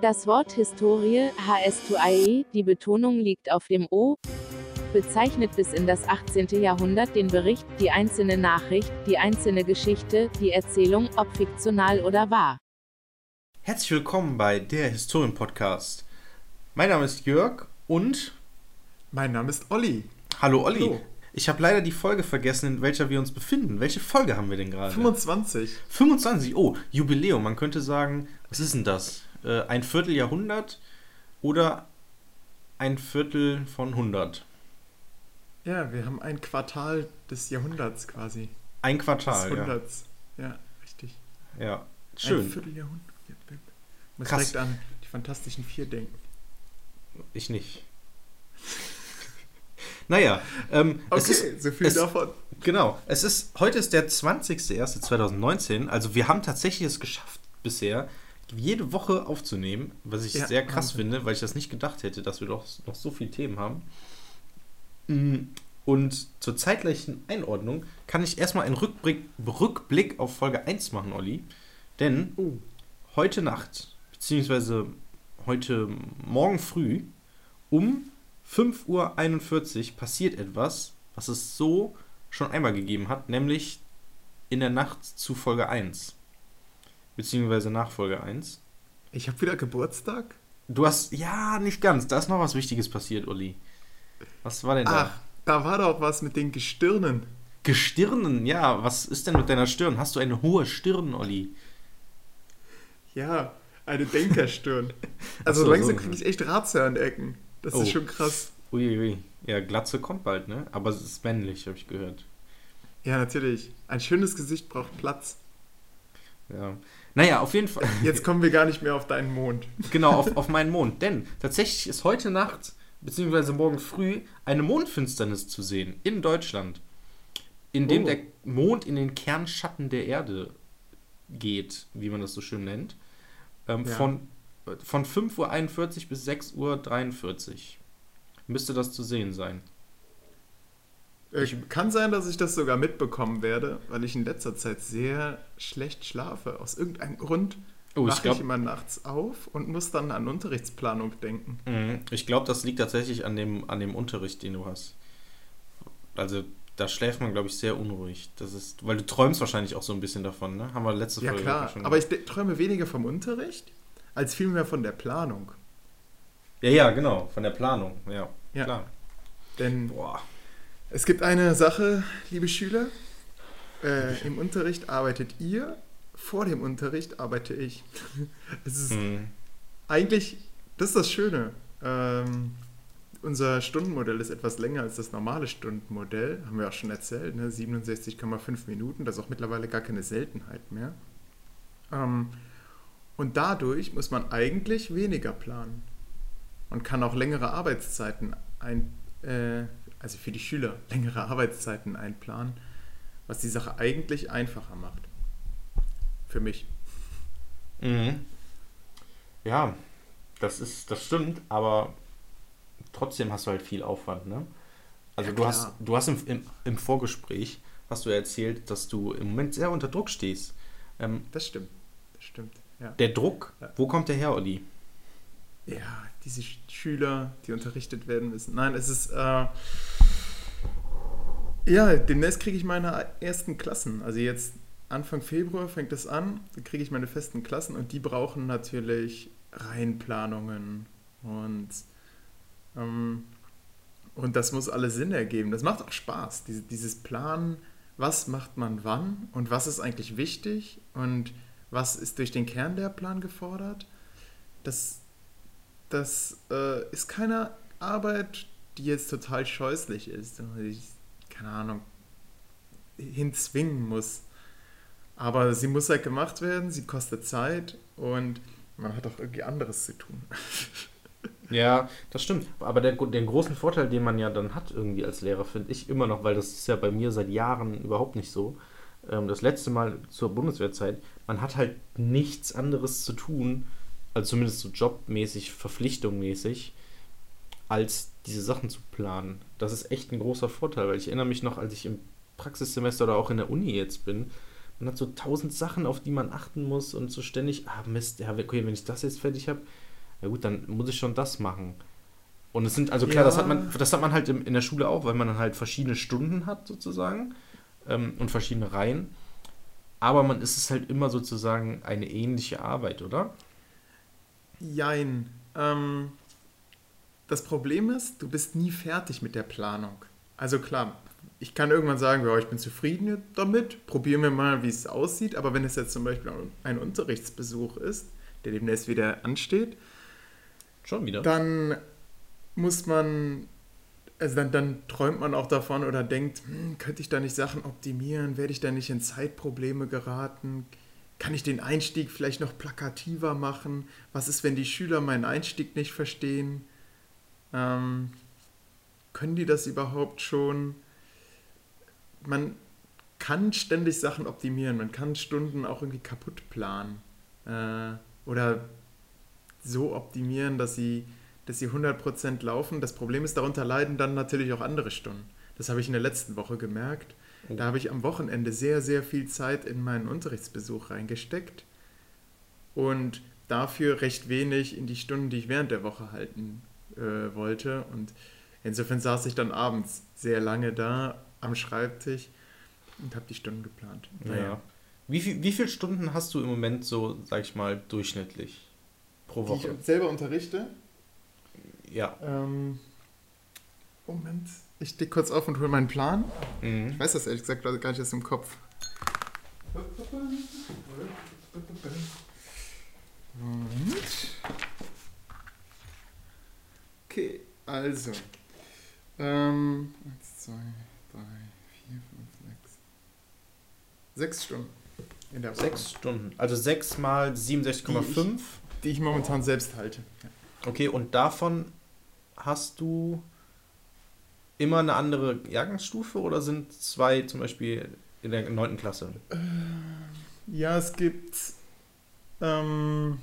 Das Wort Historie, HS2IE, die Betonung liegt auf dem O, bezeichnet bis in das 18. Jahrhundert den Bericht, die einzelne Nachricht, die einzelne Geschichte, die Erzählung, ob fiktional oder wahr. Herzlich willkommen bei der Historien-Podcast. Mein Name ist Jörg und. Mein Name ist Olli. Hallo Olli. Hallo. Ich habe leider die Folge vergessen, in welcher wir uns befinden. Welche Folge haben wir denn gerade? 25. 25, oh, Jubiläum. Man könnte sagen, was ist denn das? Äh, ein Vierteljahrhundert oder ein Viertel von 100? Ja, wir haben ein Quartal des Jahrhunderts quasi. Ein Quartal, des Jahrhunderts. Ja. ja, richtig. Ja, schön. Ein Vierteljahrhundert. Muss direkt an die Fantastischen Vier denken. Ich nicht. Naja, ähm, okay, ist, so viel es, davon. Genau, es ist, heute ist der 20.01.2019, also wir haben tatsächlich es geschafft bisher, jede Woche aufzunehmen, was ich ja, sehr krass Wahnsinn. finde, weil ich das nicht gedacht hätte, dass wir doch noch so viele Themen haben. Mm, und zur zeitlichen Einordnung kann ich erstmal einen Rückblick, Rückblick auf Folge 1 machen, Olli. Denn oh. heute Nacht, beziehungsweise heute Morgen früh, um 5.41 Uhr passiert etwas, was es so schon einmal gegeben hat, nämlich in der Nacht zu Folge 1. Beziehungsweise nach Folge 1. Ich habe wieder Geburtstag? Du hast, ja, nicht ganz. Da ist noch was Wichtiges passiert, Uli. Was war denn da? Ach, da war doch was mit den Gestirnen. Gestirnen, ja. Was ist denn mit deiner Stirn? Hast du eine hohe Stirn, Olli? Ja, eine Denkerstirn. Also so, langsam so. kriege ich echt Ratsherr an Ecken. Das oh. ist schon krass. Uiui. Ja, Glatze kommt bald, ne? Aber es ist männlich, habe ich gehört. Ja, natürlich. Ein schönes Gesicht braucht Platz. Ja. Naja, auf jeden Fall. Jetzt kommen wir gar nicht mehr auf deinen Mond. Genau, auf, auf meinen Mond. Denn tatsächlich ist heute Nacht, beziehungsweise morgen früh, eine Mondfinsternis zu sehen in Deutschland. In dem oh. der Mond in den Kernschatten der Erde geht, wie man das so schön nennt. Ähm, ja. Von, von 5.41 Uhr bis 6.43 Uhr müsste das zu sehen sein. Ich, kann sein, dass ich das sogar mitbekommen werde, weil ich in letzter Zeit sehr schlecht schlafe. Aus irgendeinem Grund oh, wache ich, glaub, ich immer nachts auf und muss dann an Unterrichtsplanung denken. Mhm. Ich glaube, das liegt tatsächlich an dem, an dem Unterricht, den du hast. Also da schläft man, glaube ich, sehr unruhig. Das ist, weil du träumst wahrscheinlich auch so ein bisschen davon, ne? Haben wir letzte ja, Folge klar. schon Aber ich träume weniger vom Unterricht als vielmehr von der Planung. Ja, ja, genau, von der Planung, ja. Ja. Klar. Denn Boah. Es gibt eine Sache, liebe Schüler. Äh, Im Unterricht arbeitet ihr, vor dem Unterricht arbeite ich. es ist hm. eigentlich, das ist das Schöne. Ähm, unser Stundenmodell ist etwas länger als das normale Stundenmodell, haben wir auch schon erzählt, ne? 67,5 Minuten, das ist auch mittlerweile gar keine Seltenheit mehr. Ähm, und dadurch muss man eigentlich weniger planen. Man kann auch längere Arbeitszeiten ein, äh, also für die Schüler längere Arbeitszeiten einplanen, was die Sache eigentlich einfacher macht. Für mich. Mhm. Ja, das ist, das stimmt, aber trotzdem hast du halt viel Aufwand, ne? Also ja, du hast, du hast im, im, im, Vorgespräch hast du erzählt, dass du im Moment sehr unter Druck stehst. Ähm, das stimmt, das stimmt. Ja. Der Druck, ja. wo kommt der her, Olli? Ja, diese Schüler, die unterrichtet werden müssen. Nein, es ist. Äh, ja, demnächst kriege ich meine ersten Klassen. Also jetzt Anfang Februar fängt das an, da kriege ich meine festen Klassen und die brauchen natürlich Reihenplanungen und ähm, und das muss alles Sinn ergeben. Das macht auch Spaß, diese, dieses Planen, was macht man wann und was ist eigentlich wichtig und was ist durch den Kernlehrplan gefordert. Das, das äh, ist keine Arbeit, die jetzt total scheußlich ist, die ich, keine Ahnung, hinzwingen muss. Aber sie muss halt gemacht werden, sie kostet Zeit und man hat auch irgendwie anderes zu tun. Ja, das stimmt. Aber der, den großen Vorteil, den man ja dann hat irgendwie als Lehrer, finde ich immer noch, weil das ist ja bei mir seit Jahren überhaupt nicht so. Ähm, das letzte Mal zur Bundeswehrzeit, man hat halt nichts anderes zu tun, also zumindest so jobmäßig, verpflichtungmäßig, als diese Sachen zu planen. Das ist echt ein großer Vorteil, weil ich erinnere mich noch, als ich im Praxissemester oder auch in der Uni jetzt bin, man hat so tausend Sachen, auf die man achten muss und so ständig, ah Mist, ja, okay, wenn ich das jetzt fertig habe, ja gut, dann muss ich schon das machen. Und es sind, also klar, ja. das hat man, das hat man halt in der Schule auch, weil man dann halt verschiedene Stunden hat sozusagen ähm, und verschiedene Reihen. Aber man ist es halt immer sozusagen eine ähnliche Arbeit, oder? Jein. Ähm, das Problem ist, du bist nie fertig mit der Planung. Also klar, ich kann irgendwann sagen, ja, ich bin zufrieden damit, probieren wir mal, wie es aussieht. Aber wenn es jetzt zum Beispiel ein Unterrichtsbesuch ist, der demnächst wieder ansteht, schon wieder, dann muss man, also dann, dann träumt man auch davon oder denkt, hm, könnte ich da nicht Sachen optimieren, werde ich da nicht in Zeitprobleme geraten, kann ich den Einstieg vielleicht noch plakativer machen? Was ist, wenn die Schüler meinen Einstieg nicht verstehen? Ähm, können die das überhaupt schon? Man kann ständig Sachen optimieren, man kann Stunden auch irgendwie kaputt planen äh, oder so optimieren, dass sie dass sie 100% laufen. Das Problem ist, darunter leiden dann natürlich auch andere Stunden. Das habe ich in der letzten Woche gemerkt. Da habe ich am Wochenende sehr, sehr viel Zeit in meinen Unterrichtsbesuch reingesteckt und dafür recht wenig in die Stunden, die ich während der Woche halten äh, wollte. Und insofern saß ich dann abends sehr lange da am Schreibtisch und habe die Stunden geplant. Naja. Ja. Wie, viel, wie viele Stunden hast du im Moment so, sag ich mal, durchschnittlich pro Woche? Die ich selber unterrichte? Ja. Ähm, Moment. Ich stehe kurz auf und hole meinen Plan. Mhm. Ich weiß das ehrlich gesagt gar nicht aus dem Kopf. Und. Okay, also. Ähm, eins, zwei, drei, vier, fünf, sechs. Sechs Stunden. In der Woche. Sechs Stunden. Also sechs mal 67,5. Die, die ich momentan selbst halte. Ja. Okay, und davon hast du immer eine andere Jahrgangsstufe oder sind zwei zum Beispiel in der 9. Klasse? Äh, ja, es gibt ähm,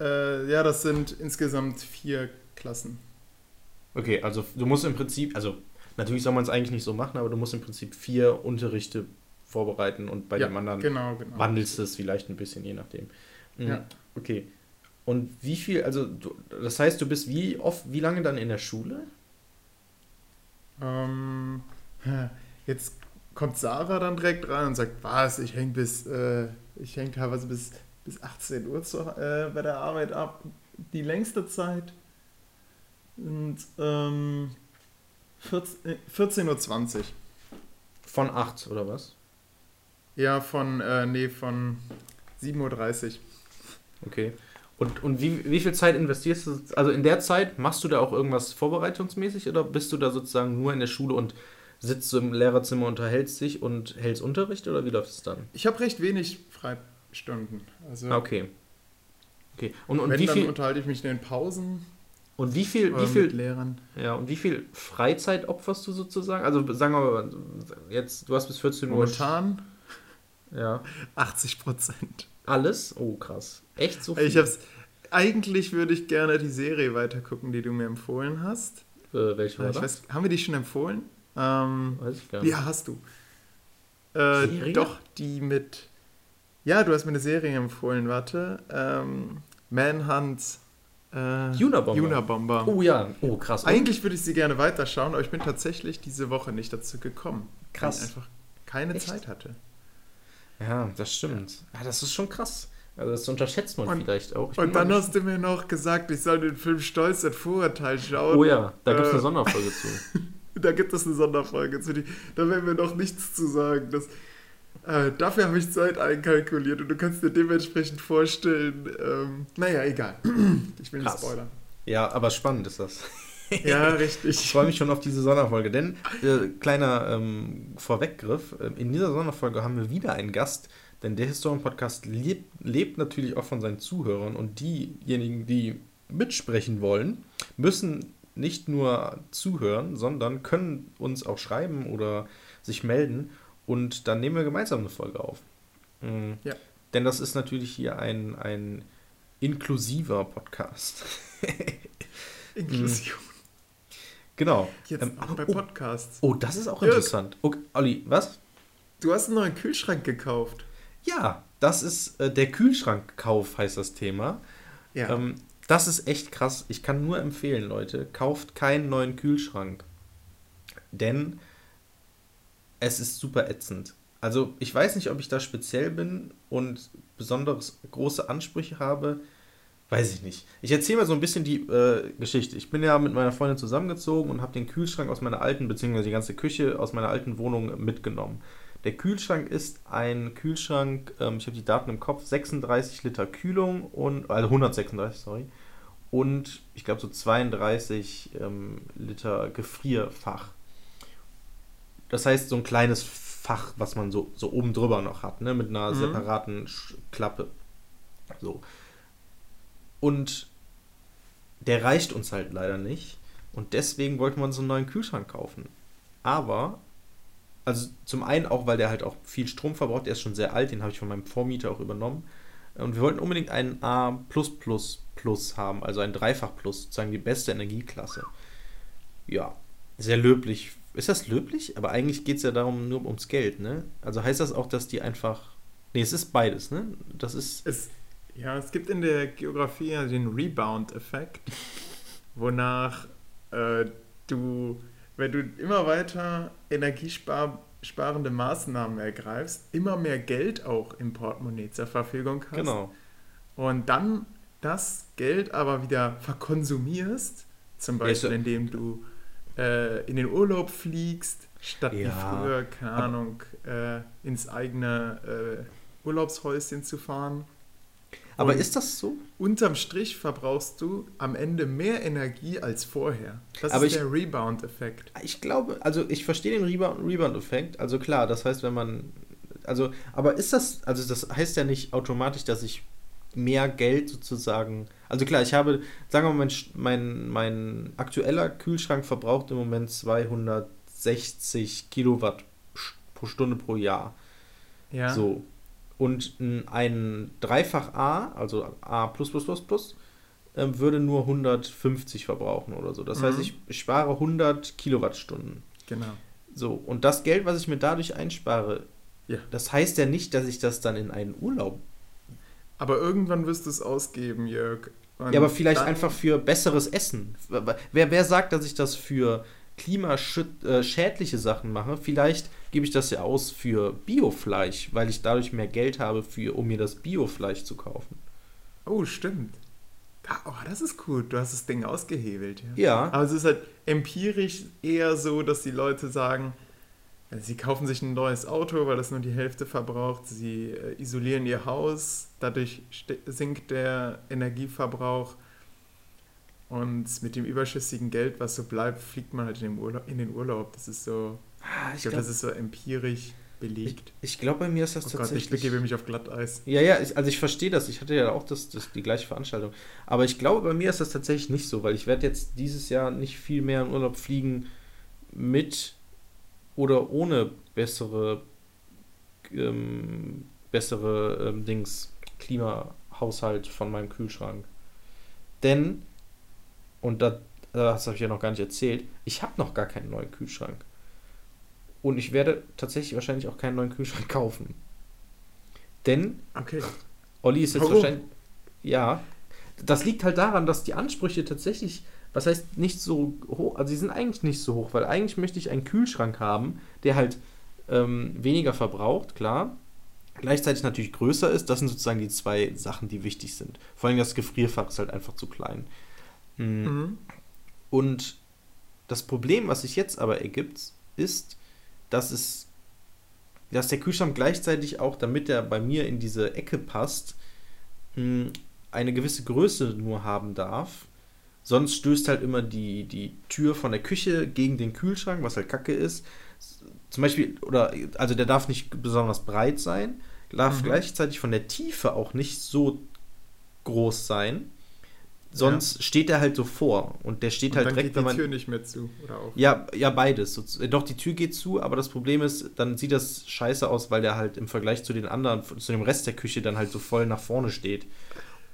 äh, ja, das sind insgesamt vier Klassen. Okay, also du musst im Prinzip, also natürlich soll man es eigentlich nicht so machen, aber du musst im Prinzip vier Unterrichte vorbereiten und bei ja, dem anderen genau, genau. wandelst du es vielleicht ein bisschen, je nachdem. Mhm. Ja. Okay. Und wie viel, also du, das heißt, du bist wie oft, wie lange dann in der Schule? Ähm, jetzt kommt Sarah dann direkt rein und sagt, was, ich hänge bis, äh, ich hänge teilweise bis, bis 18 Uhr zu, äh, bei der Arbeit ab, die längste Zeit. Und ähm, 14.20 Uhr. Von 8 oder was? Ja, von, äh, nee, von 7.30 Uhr. Okay. Und, und wie, wie viel Zeit investierst du? Also in der Zeit machst du da auch irgendwas vorbereitungsmäßig oder bist du da sozusagen nur in der Schule und sitzt du im Lehrerzimmer, unterhältst dich und hältst Unterricht oder wie läuft es dann? Ich habe recht wenig Freistunden. Also ah, okay. Okay. Und, und wenn, wie viel dann unterhalte ich mich in den Pausen. Und wie viel, wie viel Lehrern. Ja, und wie viel Freizeit opferst du sozusagen? Also sagen wir mal, jetzt, du hast bis 14 Uhr. Momentan ja. 80 Prozent. Alles? Oh, krass. Echt so viel? Ich hab's, eigentlich würde ich gerne die Serie weitergucken, die du mir empfohlen hast. Äh, welche war ich das? Weiß, haben wir die schon empfohlen? Ähm, weiß ich gar nicht. Ja, hast du. Äh, Serie? Doch, die mit... Ja, du hast mir eine Serie empfohlen, warte. Ähm, Manhunt... Äh, Unabomber. Unabomber. Oh ja, oh krass. Und? Eigentlich würde ich sie gerne weiterschauen, aber ich bin tatsächlich diese Woche nicht dazu gekommen. Krass. Weil ich einfach keine Echt? Zeit hatte. Ja, das stimmt. Ja, das ist schon krass. Also das unterschätzt man und, vielleicht auch. Ich und dann hast du mir noch gesagt, ich soll den Film Stolz und Vorurteil schauen. Oh ja, da gibt es eine äh, Sonderfolge zu. da gibt es eine Sonderfolge zu. Die, da werden wir noch nichts zu sagen. Das, äh, dafür habe ich Zeit einkalkuliert und du kannst dir dementsprechend vorstellen, ähm, naja, egal. ich will nicht spoilern. Ja, aber spannend ist das. Ja, richtig. Ich freue mich schon auf diese Sonderfolge, denn äh, kleiner ähm, Vorweggriff, äh, in dieser Sonderfolge haben wir wieder einen Gast, denn der Historien-Podcast lebt, lebt natürlich auch von seinen Zuhörern und diejenigen, die mitsprechen wollen, müssen nicht nur zuhören, sondern können uns auch schreiben oder sich melden und dann nehmen wir gemeinsam eine Folge auf. Mhm. Ja. Denn das ist natürlich hier ein, ein inklusiver Podcast. Inklusion. Genau. Jetzt ähm, auch bei oh, Podcasts. Oh, das ist auch Dirk, interessant. Okay, Olli, was? Du hast einen neuen Kühlschrank gekauft. Ja, das ist äh, der Kühlschrankkauf, heißt das Thema. Ja. Ähm, das ist echt krass. Ich kann nur empfehlen, Leute, kauft keinen neuen Kühlschrank. Denn es ist super ätzend. Also ich weiß nicht, ob ich da speziell bin und besonders große Ansprüche habe. Weiß ich nicht. Ich erzähle mal so ein bisschen die äh, Geschichte. Ich bin ja mit meiner Freundin zusammengezogen und habe den Kühlschrank aus meiner alten, beziehungsweise die ganze Küche aus meiner alten Wohnung mitgenommen. Der Kühlschrank ist ein Kühlschrank, ähm, ich habe die Daten im Kopf, 36 Liter Kühlung und, also 136, sorry, und ich glaube so 32 ähm, Liter Gefrierfach. Das heißt, so ein kleines Fach, was man so, so oben drüber noch hat, ne, mit einer mhm. separaten Klappe. So. Und der reicht uns halt leider nicht. Und deswegen wollten wir uns einen neuen Kühlschrank kaufen. Aber, also zum einen auch, weil der halt auch viel Strom verbraucht, der ist schon sehr alt, den habe ich von meinem Vormieter auch übernommen. Und wir wollten unbedingt einen A haben, also ein Dreifach Plus, sozusagen die beste Energieklasse. Ja, sehr löblich. Ist das löblich? Aber eigentlich geht es ja darum nur ums Geld, ne? Also heißt das auch, dass die einfach. Nee, es ist beides, ne? Das ist. Es, ja, es gibt in der Geografie ja den Rebound-Effekt, wonach äh, du, wenn du immer weiter energiesparende Maßnahmen ergreifst, immer mehr Geld auch im Portemonnaie zur Verfügung hast. Genau. Und dann das Geld aber wieder verkonsumierst, zum Beispiel indem du äh, in den Urlaub fliegst, statt ja, wie früher, keine Ahnung, äh, ins eigene äh, Urlaubshäuschen zu fahren. Aber Und ist das so? Unterm Strich verbrauchst du am Ende mehr Energie als vorher. Das aber ist ich, der Rebound-Effekt. Ich glaube, also ich verstehe den Rebound-Effekt. Also klar, das heißt, wenn man. Also, aber ist das, also das heißt ja nicht automatisch, dass ich mehr Geld sozusagen. Also klar, ich habe, sagen wir mal, mein, mein, mein aktueller Kühlschrank verbraucht im Moment 260 Kilowatt pro Stunde pro Jahr. Ja. So. Und ein Dreifach A, also A ähm, würde nur 150 verbrauchen oder so. Das mhm. heißt, ich spare 100 Kilowattstunden. Genau. So, und das Geld, was ich mir dadurch einspare, ja. das heißt ja nicht, dass ich das dann in einen Urlaub aber irgendwann wirst du es ausgeben, Jörg. Und ja, aber vielleicht einfach für besseres Essen. Wer, wer sagt, dass ich das für klimaschädliche Sachen mache? Vielleicht gebe ich das ja aus für Biofleisch, weil ich dadurch mehr Geld habe, für, um mir das Biofleisch zu kaufen. Oh, stimmt. Oh, das ist gut. Du hast das Ding ausgehebelt. Ja. ja. Aber es ist halt empirisch eher so, dass die Leute sagen, Sie kaufen sich ein neues Auto, weil das nur die Hälfte verbraucht. Sie äh, isolieren ihr Haus, dadurch sinkt der Energieverbrauch. Und mit dem überschüssigen Geld, was so bleibt, fliegt man halt in den Urlaub. In den Urlaub. Das ist so, ah, ich, ich glaube, das ist so empirisch belegt. Ich, ich glaube, bei mir ist das oh tatsächlich. Gott, ich begebe mich auf Glatteis. Ja, ja, ich, also ich verstehe das. Ich hatte ja auch das, das, die gleiche Veranstaltung. Aber ich glaube, bei mir ist das tatsächlich nicht so, weil ich werde jetzt dieses Jahr nicht viel mehr in Urlaub fliegen mit oder ohne bessere, ähm, bessere ähm, Dings, Klimahaushalt von meinem Kühlschrank. Denn, und das, das habe ich ja noch gar nicht erzählt, ich habe noch gar keinen neuen Kühlschrank. Und ich werde tatsächlich wahrscheinlich auch keinen neuen Kühlschrank kaufen. Denn okay. Olli ist jetzt Warum? wahrscheinlich. Ja. Das liegt halt daran, dass die Ansprüche tatsächlich was heißt nicht so hoch, also sie sind eigentlich nicht so hoch, weil eigentlich möchte ich einen Kühlschrank haben, der halt ähm, weniger verbraucht, klar, gleichzeitig natürlich größer ist. Das sind sozusagen die zwei Sachen, die wichtig sind. Vor allem das Gefrierfach ist halt einfach zu klein. Mhm. Mhm. Und das Problem, was sich jetzt aber ergibt, ist, dass es, dass der Kühlschrank gleichzeitig auch, damit er bei mir in diese Ecke passt, eine gewisse Größe nur haben darf Sonst stößt halt immer die, die Tür von der Küche gegen den Kühlschrank, was halt kacke ist. Zum Beispiel, oder, also der darf nicht besonders breit sein, darf mhm. gleichzeitig von der Tiefe auch nicht so groß sein. Sonst ja. steht er halt so vor und der steht und halt dann direkt, geht die wenn man. Tür nicht mehr zu, oder auch? Ja, ja, beides. Doch, die Tür geht zu, aber das Problem ist, dann sieht das scheiße aus, weil der halt im Vergleich zu den anderen, zu dem Rest der Küche dann halt so voll nach vorne steht.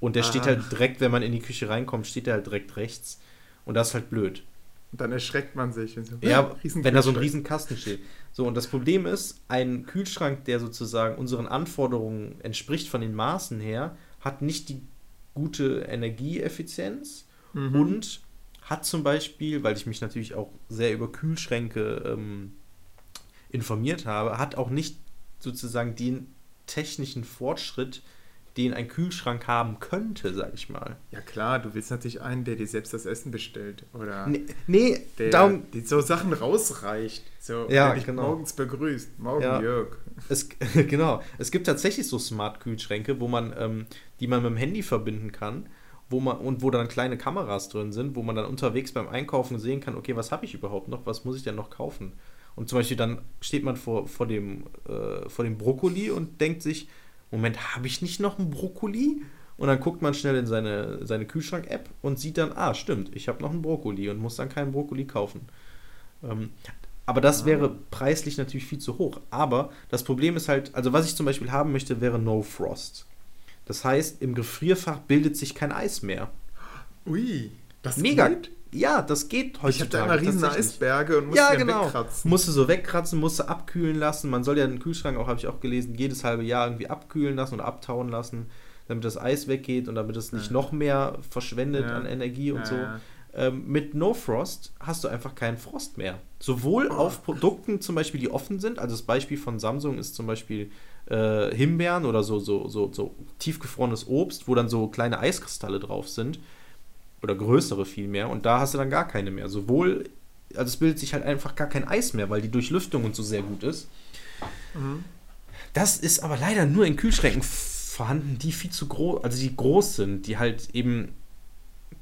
Und der Aha. steht halt direkt, wenn man in die Küche reinkommt, steht er halt direkt rechts. Und das ist halt blöd. Und dann erschreckt man sich. So, ja, wenn da so ein Riesenkasten steht. So, und das Problem ist, ein Kühlschrank, der sozusagen unseren Anforderungen entspricht von den Maßen her, hat nicht die gute Energieeffizienz mhm. und hat zum Beispiel, weil ich mich natürlich auch sehr über Kühlschränke ähm, informiert habe, hat auch nicht sozusagen den technischen Fortschritt, den ein Kühlschrank haben könnte, sag ich mal. Ja klar, du willst natürlich einen, der dir selbst das Essen bestellt. Oder nee, nee der darum, die so Sachen rausreicht. So, ja, der dich genau. morgens begrüßt. Morgen, ja. Jörg. Es, genau. Es gibt tatsächlich so Smart-Kühlschränke, wo man, ähm, die man mit dem Handy verbinden kann wo man und wo dann kleine Kameras drin sind, wo man dann unterwegs beim Einkaufen sehen kann, okay, was habe ich überhaupt noch, was muss ich denn noch kaufen? Und zum Beispiel dann steht man vor, vor, dem, äh, vor dem Brokkoli und denkt sich, Moment, habe ich nicht noch einen Brokkoli? Und dann guckt man schnell in seine, seine Kühlschrank-App und sieht dann, ah, stimmt, ich habe noch einen Brokkoli und muss dann keinen Brokkoli kaufen. Ähm, aber das ah. wäre preislich natürlich viel zu hoch. Aber das Problem ist halt, also was ich zum Beispiel haben möchte, wäre No Frost. Das heißt, im Gefrierfach bildet sich kein Eis mehr. Ui, das Mega. Geht? Ja, das geht heutzutage. Ich habe da immer riesen Eisberge und muss ja, genau. wegkratzen. Musste so wegkratzen, musste abkühlen lassen. Man soll ja den Kühlschrank auch, habe ich auch gelesen, jedes halbe Jahr irgendwie abkühlen lassen oder abtauen lassen, damit das Eis weggeht und damit es nicht ja. noch mehr verschwendet ja. an Energie und so. Ähm, mit No Frost hast du einfach keinen Frost mehr. Sowohl oh, auf Produkten zum Beispiel, die offen sind, also das Beispiel von Samsung ist zum Beispiel äh, Himbeeren oder so, so, so, so tiefgefrorenes Obst, wo dann so kleine Eiskristalle drauf sind oder größere vielmehr und da hast du dann gar keine mehr. Sowohl, also es bildet sich halt einfach gar kein Eis mehr, weil die Durchlüftung und so sehr gut ist. Mhm. Das ist aber leider nur in Kühlschränken vorhanden, die viel zu groß, also die groß sind, die halt eben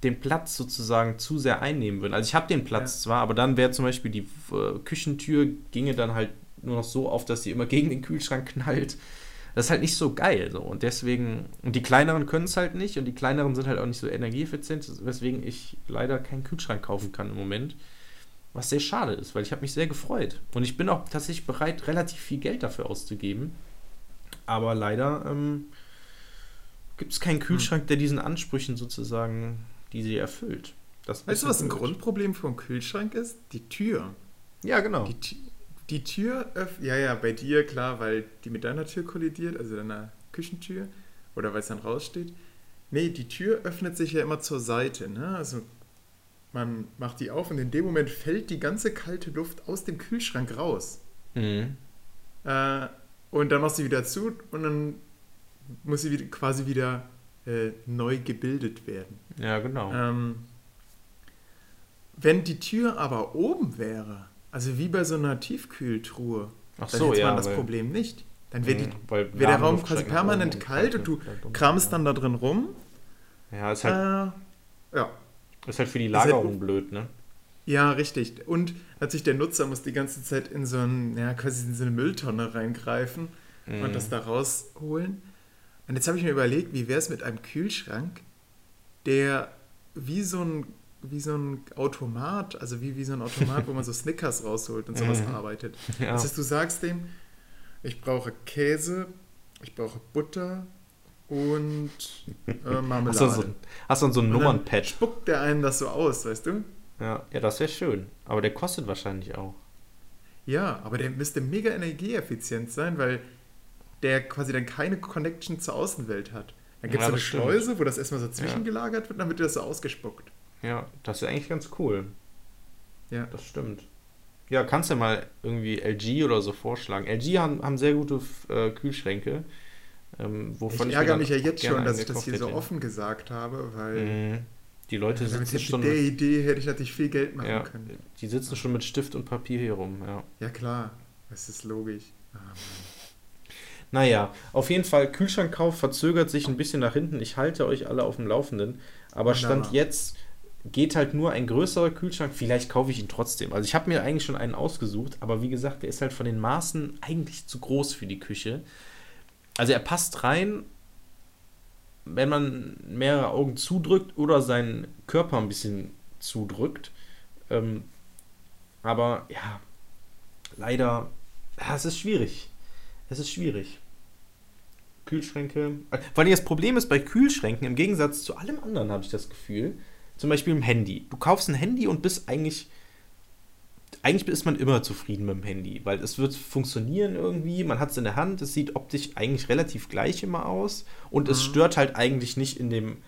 den Platz sozusagen zu sehr einnehmen würden. Also ich habe den Platz ja. zwar, aber dann wäre zum Beispiel die äh, Küchentür ginge dann halt nur noch so auf, dass sie immer gegen den Kühlschrank knallt. Das ist halt nicht so geil. So. Und deswegen, und die kleineren können es halt nicht und die kleineren sind halt auch nicht so energieeffizient, weswegen ich leider keinen Kühlschrank kaufen kann im Moment. Was sehr schade ist, weil ich habe mich sehr gefreut. Und ich bin auch tatsächlich bereit, relativ viel Geld dafür auszugeben. Aber leider ähm, gibt es keinen hm. Kühlschrank, der diesen Ansprüchen sozusagen, die sie erfüllt. Das weißt du, was ein Grundproblem für einen Kühlschrank ist? Die Tür. Ja, genau. Die, die Tür öffnet, ja, ja, bei dir klar, weil die mit deiner Tür kollidiert, also deiner Küchentür, oder weil es dann raussteht. Nee, die Tür öffnet sich ja immer zur Seite, ne? Also man macht die auf und in dem Moment fällt die ganze kalte Luft aus dem Kühlschrank raus. Mhm. Äh, und dann machst du sie wieder zu und dann muss sie wieder, quasi wieder äh, neu gebildet werden. Ja, genau. Ähm, wenn die Tür aber oben wäre, also wie bei so einer Tiefkühltruhe. Ach so, dann hätte ja, man das Problem nicht. Dann wäre wär der Raum quasi permanent kalt und du kramst dann da drin rum. Ja, ist halt, äh, ja. ist halt für die Lagerung halt, blöd, ne? Ja, richtig. Und natürlich der Nutzer muss die ganze Zeit in so, ein, ja, quasi in so eine Mülltonne reingreifen mm. und das da rausholen. Und jetzt habe ich mir überlegt, wie wäre es mit einem Kühlschrank, der wie so ein wie so ein Automat, also wie, wie so ein Automat, wo man so Snickers rausholt und sowas arbeitet. Ja. Das heißt, du sagst dem, ich brauche Käse, ich brauche Butter und äh, Marmelade. Hast du so, hast du so ein Nummernpad? Spuckt der einen das so aus, weißt du? Ja, ja das wäre schön. Aber der kostet wahrscheinlich auch. Ja, aber der müsste mega energieeffizient sein, weil der quasi dann keine Connection zur Außenwelt hat. Dann gibt es ja, eine Schleuse, wo das erstmal so zwischengelagert ja. wird, dann wird das so ausgespuckt. Ja, das ist eigentlich ganz cool. Ja. Das stimmt. Ja, kannst du mal irgendwie LG oder so vorschlagen. LG haben, haben sehr gute äh, Kühlschränke. Ähm, wovon ich, ich ärgere mich ja jetzt schon, dass ich das hier hätte. so offen gesagt habe, weil. Mhm. Die Leute ja, sitzen schon. Mit der Idee hätte ich natürlich viel Geld machen ja, können. Die sitzen schon mit Stift und Papier hier rum, ja. Ja, klar. Das ist logisch. Ah, naja, auf jeden Fall, Kühlschrankkauf verzögert sich ein bisschen nach hinten. Ich halte euch alle auf dem Laufenden. Aber Stand jetzt geht halt nur ein größerer Kühlschrank. Vielleicht kaufe ich ihn trotzdem. Also ich habe mir eigentlich schon einen ausgesucht, aber wie gesagt, der ist halt von den Maßen eigentlich zu groß für die Küche. Also er passt rein, wenn man mehrere Augen zudrückt oder seinen Körper ein bisschen zudrückt. Ähm, aber ja, leider, ja, es ist schwierig. Es ist schwierig. Kühlschränke. Vor allem das Problem ist bei Kühlschränken, im Gegensatz zu allem anderen habe ich das Gefühl, zum Beispiel im Handy. Du kaufst ein Handy und bist eigentlich eigentlich ist man immer zufrieden mit dem Handy, weil es wird funktionieren irgendwie, man hat es in der Hand, es sieht optisch eigentlich relativ gleich immer aus und mhm. es stört halt eigentlich nicht in dem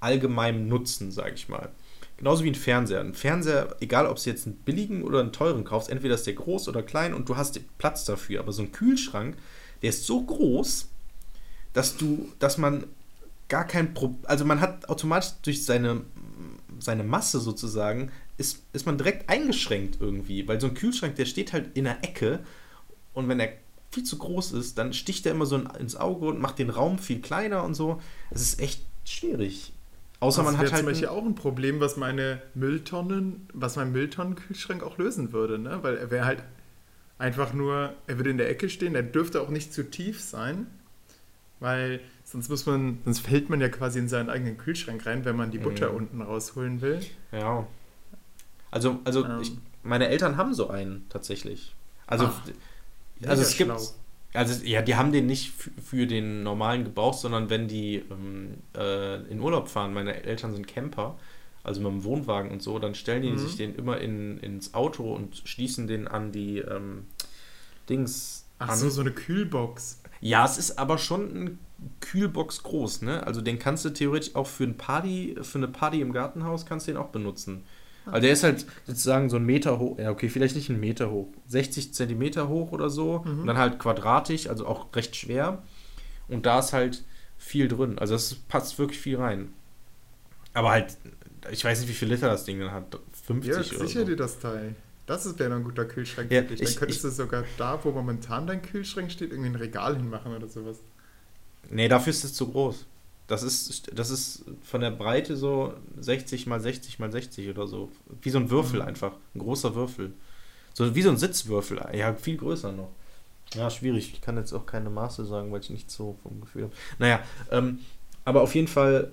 allgemeinen Nutzen, sage ich mal. Genauso wie ein Fernseher. Ein Fernseher, egal ob du jetzt einen billigen oder einen teuren kaufst, entweder ist der groß oder klein und du hast den Platz dafür. Aber so ein Kühlschrank, der ist so groß, dass du, dass man gar kein Problem, also man hat automatisch durch seine, seine Masse sozusagen, ist, ist man direkt eingeschränkt irgendwie, weil so ein Kühlschrank, der steht halt in der Ecke und wenn er viel zu groß ist, dann sticht er immer so ins Auge und macht den Raum viel kleiner und so. Es ist echt schwierig. Außer das man hat halt. zum Beispiel auch ein Problem, was meine Mülltonnen, was mein Mülltonnenkühlschrank auch lösen würde, ne? Weil er wäre halt einfach nur, er würde in der Ecke stehen, er dürfte auch nicht zu tief sein, weil sonst muss man, sonst fällt man ja quasi in seinen eigenen Kühlschrank rein, wenn man die Butter mhm. unten rausholen will. Ja. Also, also ähm. ich, meine Eltern haben so einen tatsächlich. Also, Ach, also es gibt, also ja, die haben den nicht für den normalen Gebrauch, sondern wenn die ähm, äh, in Urlaub fahren, meine Eltern sind Camper, also mit dem Wohnwagen und so, dann stellen die mhm. sich den immer in, ins Auto und schließen den an die ähm, Dings. Ach an. so, so eine Kühlbox. Ja, es ist aber schon ein Kühlbox groß, ne? Also den kannst du theoretisch auch für, ein Party, für eine Party im Gartenhaus kannst du den auch benutzen. Also der ist halt sozusagen so ein Meter hoch, ja okay, vielleicht nicht ein Meter hoch, 60 Zentimeter hoch oder so. Mhm. Und dann halt quadratisch, also auch recht schwer. Und da ist halt viel drin. Also es passt wirklich viel rein. Aber halt, ich weiß nicht, wie viel Liter das Ding dann hat. 50 ja, oder sicher so. dir das Teil. Das wäre ein guter Kühlschrank. Ja, ich, dann könntest ich, du sogar da, wo momentan dein Kühlschrank steht, irgendwie ein Regal hinmachen oder sowas. Nee, dafür ist es zu groß. Das ist, das ist von der Breite so 60 mal 60 mal 60 oder so. Wie so ein Würfel mhm. einfach. Ein großer Würfel. So wie so ein Sitzwürfel. Ja, viel größer noch. Ja, schwierig. Ich kann jetzt auch keine Maße sagen, weil ich nicht so vom Gefühl habe. Naja, ähm, aber auf jeden Fall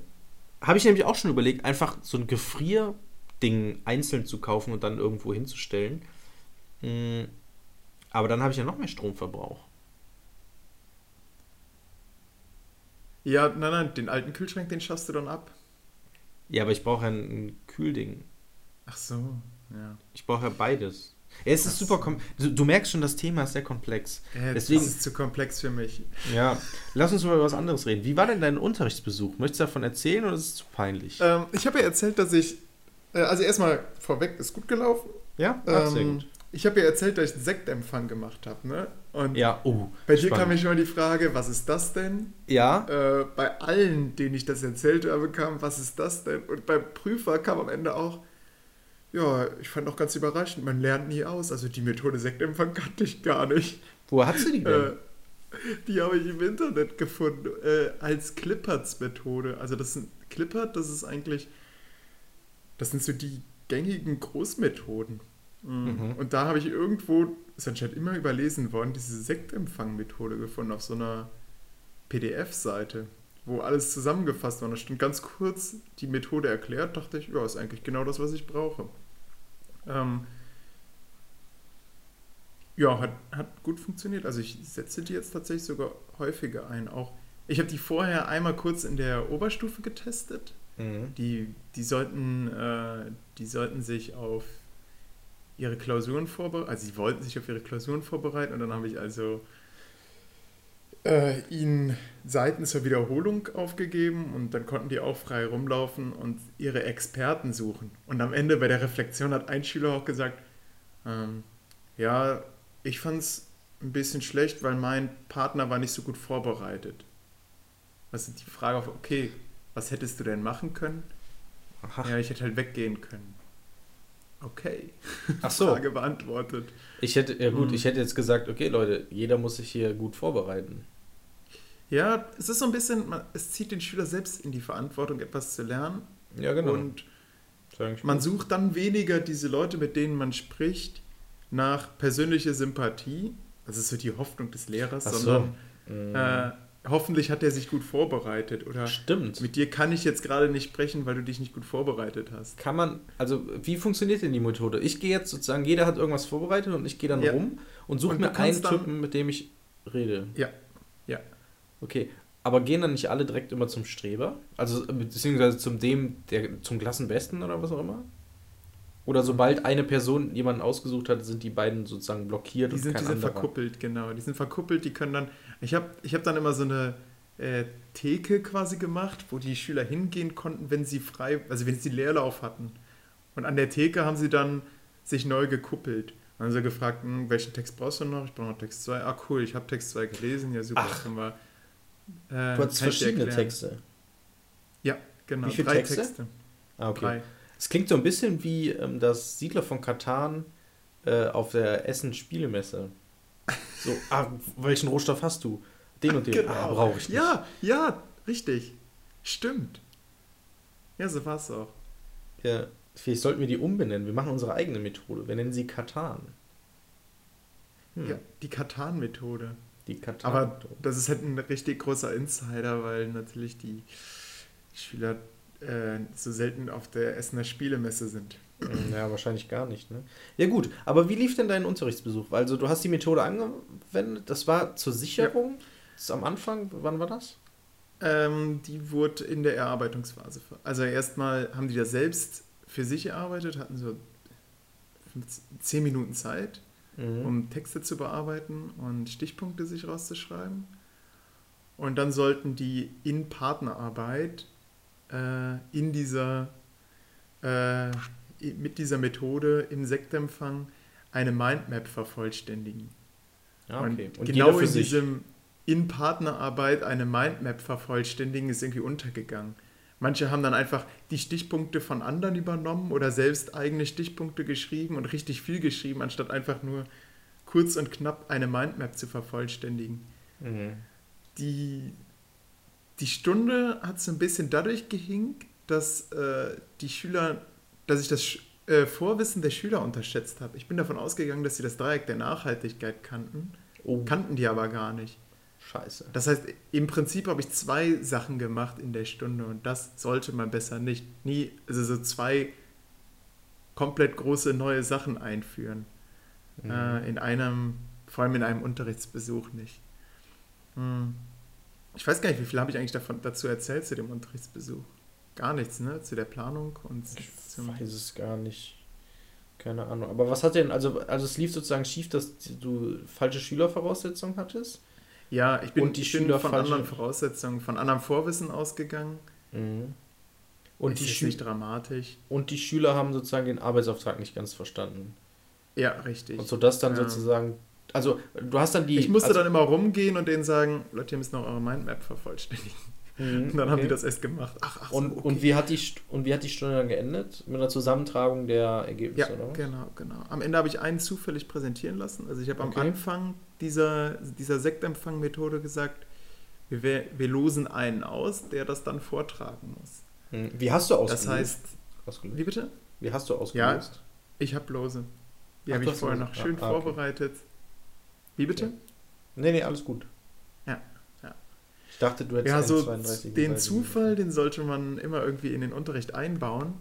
habe ich nämlich auch schon überlegt, einfach so ein Gefrierding einzeln zu kaufen und dann irgendwo hinzustellen. Mhm. Aber dann habe ich ja noch mehr Stromverbrauch. Ja, nein, nein, den alten Kühlschrank, den schaffst du dann ab. Ja, aber ich brauche ja ein Kühlding. Ach so, ja. Ich brauche ja beides. Ja, es ist super kom du, du, merkst schon, das Thema ist sehr komplex. Ja, Deswegen, das ist zu komplex für mich. Ja, lass uns mal über was anderes reden. Wie war denn dein Unterrichtsbesuch? Möchtest du davon erzählen oder ist es zu peinlich? Ähm, ich habe ja erzählt, dass ich, äh, also erstmal vorweg, ist gut gelaufen. Ja, Ach, sehr ähm, gut. Ich habe ja erzählt, dass ich einen Sektempfang gemacht habe, ne? Und ja, oh. Bei dir kam mir schon mal die Frage, was ist das denn? Ja. Äh, bei allen, denen ich das erzählt habe, kam, was ist das denn? Und beim Prüfer kam am Ende auch, ja, ich fand auch ganz überraschend, man lernt nie aus. Also die Methode Sektempfang kannte ich gar nicht. Wo hast du die denn? Äh, die habe ich im Internet gefunden, äh, als Clipperts-Methode. Also das sind Clippert, das ist eigentlich, das sind so die gängigen Großmethoden. Mhm. Und da habe ich irgendwo, ist anscheinend immer überlesen worden, diese Sektempfang-Methode gefunden auf so einer PDF-Seite, wo alles zusammengefasst war. Und da stand ganz kurz die Methode erklärt, dachte ich, ja, ist eigentlich genau das, was ich brauche. Ähm, ja, hat, hat gut funktioniert. Also ich setze die jetzt tatsächlich sogar häufiger ein. Auch ich habe die vorher einmal kurz in der Oberstufe getestet. Mhm. Die, die, sollten, äh, die sollten sich auf ihre Klausuren vorbereiten. Also sie wollten sich auf ihre Klausuren vorbereiten und dann habe ich also äh, ihnen Seiten zur Wiederholung aufgegeben und dann konnten die auch frei rumlaufen und ihre Experten suchen. Und am Ende bei der Reflexion hat ein Schüler auch gesagt, ähm, ja, ich fand es ein bisschen schlecht, weil mein Partner war nicht so gut vorbereitet. Also die Frage auf, okay, was hättest du denn machen können? Aha. Ja, ich hätte halt weggehen können. Okay. Ach so. Frage beantwortet. Ich hätte, ja gut, hm. ich hätte jetzt gesagt, okay, Leute, jeder muss sich hier gut vorbereiten. Ja, es ist so ein bisschen, es zieht den Schüler selbst in die Verantwortung, etwas zu lernen. Ja, genau. Und man sucht dann weniger diese Leute, mit denen man spricht, nach persönlicher Sympathie. Das ist so die Hoffnung des Lehrers, so. sondern mhm. äh, hoffentlich hat er sich gut vorbereitet oder Stimmt. mit dir kann ich jetzt gerade nicht sprechen, weil du dich nicht gut vorbereitet hast. Kann man, also wie funktioniert denn die Methode? Ich gehe jetzt sozusagen, jeder hat irgendwas vorbereitet und ich gehe dann ja. rum und suche mir einen Typen, mit dem ich rede. Ja, ja. Okay, aber gehen dann nicht alle direkt immer zum Streber? Also beziehungsweise zum dem, der zum Klassenbesten oder was auch immer? Oder sobald eine Person jemanden ausgesucht hat, sind die beiden sozusagen blockiert die und sind, kein Die sind verkuppelt, genau. Die sind verkuppelt, die können dann. Ich habe ich hab dann immer so eine äh, Theke quasi gemacht, wo die Schüler hingehen konnten, wenn sie frei, also wenn sie Leerlauf hatten. Und an der Theke haben sie dann sich neu gekuppelt. Dann haben sie gefragt, hm, welchen Text brauchst du noch? Ich brauche noch Text 2. Ah, cool, ich habe Text 2 gelesen. Ja, super, Ach. können wir. Äh, Du hattest verschiedene. Texte. Ja, genau. Wie viele drei Texte? Texte. Ah, okay. Drei. Es klingt so ein bisschen wie ähm, das Siedler von Katan äh, auf der Essen Spielemesse. So, ah, welchen Rohstoff hast du? Den und den. Genau. Ah, brauche ich nicht. Ja, ja, richtig. Stimmt. Ja, so war es auch. Ja, vielleicht sollten wir die umbenennen. Wir machen unsere eigene Methode. Wir nennen sie Katan. Hm, Ja, die Katan-Methode. Die Katan. Aber das ist halt ein richtig großer Insider, weil natürlich die Schüler äh, so selten auf der Essener Spielemesse sind. Ja, wahrscheinlich gar nicht. Ne? Ja gut, aber wie lief denn dein Unterrichtsbesuch? Also du hast die Methode angewendet, das war zur Sicherung? Das ist am Anfang, wann war das? Ähm, die wurde in der Erarbeitungsphase. Also erstmal haben die das selbst für sich erarbeitet, hatten so 15, 10 Minuten Zeit, Mhm. um Texte zu bearbeiten und Stichpunkte sich rauszuschreiben. Und dann sollten die in Partnerarbeit äh, in dieser, äh, mit dieser Methode im Sektempfang eine Mindmap vervollständigen. Ja, okay. Und, jeder genau in diesem in Partnerarbeit eine Mindmap vervollständigen ist irgendwie untergegangen. Manche haben dann einfach die Stichpunkte von anderen übernommen oder selbst eigene Stichpunkte geschrieben und richtig viel geschrieben, anstatt einfach nur kurz und knapp eine Mindmap zu vervollständigen. Mhm. Die, die Stunde hat so ein bisschen dadurch gehinkt, dass äh, die Schüler, dass ich das Sch- äh, Vorwissen der Schüler unterschätzt habe. Ich bin davon ausgegangen, dass sie das Dreieck der Nachhaltigkeit kannten, Oh, kannten die aber gar nicht. scheiße. Das heißt, im Prinzip habe ich zwei Sachen gemacht in der Stunde und das sollte man besser nicht. Nie, also so zwei komplett große neue Sachen einführen. Mhm. Äh, in einem, vor allem in einem Unterrichtsbesuch nicht. Hm. Ich weiß gar nicht, wie viel habe ich eigentlich davon, dazu erzählt zu dem Unterrichtsbesuch? Gar nichts, ne? Zu der Planung und Ich zum. weiß es gar nicht. Keine Ahnung. Aber was hat denn, also, also es lief sozusagen schief, dass du falsche Schülervoraussetzungen hattest? Ja, ich bin, Und die ich bin Schüler von falsche- anderen Voraussetzungen, von anderem Vorwissen ausgegangen. Mhm. Und, Ist die Schü nicht dramatisch. und die Schüler haben sozusagen den Arbeitsauftrag nicht ganz verstanden. Ja, richtig. Und so das dann Ja. sozusagen, also du hast dann die... ich musste also, dann immer rumgehen und denen sagen, Leute, ihr müsst noch eure Mindmap vervollständigen. Mhm, Und dann haben okay. die das erst gemacht. Ach, ach so, Und, okay. und, wie hat die, und wie hat die Stunde dann geendet? Mit einer Zusammentragung der Ja, Ergebnisse, oder was? genau, genau. Am Ende habe ich einen zufällig präsentieren lassen. Also ich habe Okay. am Anfang dieser, dieser Sektempfang-Methode gesagt, wir, wir, losen einen aus, der das dann vortragen muss. Mhm. Wie hast du ausgelöst? Das heißt, ausgelöst? wie bitte? Wie hast du ausgelöst? Ich habe Lose. Die habe ich vorher noch schön Ah, ah, okay. Wie bitte? Nee, nee, alles gut. Ja, ja. Ich dachte, du hättest Ja, so 32 den. Zufall, den sollte man immer irgendwie in den Unterricht einbauen,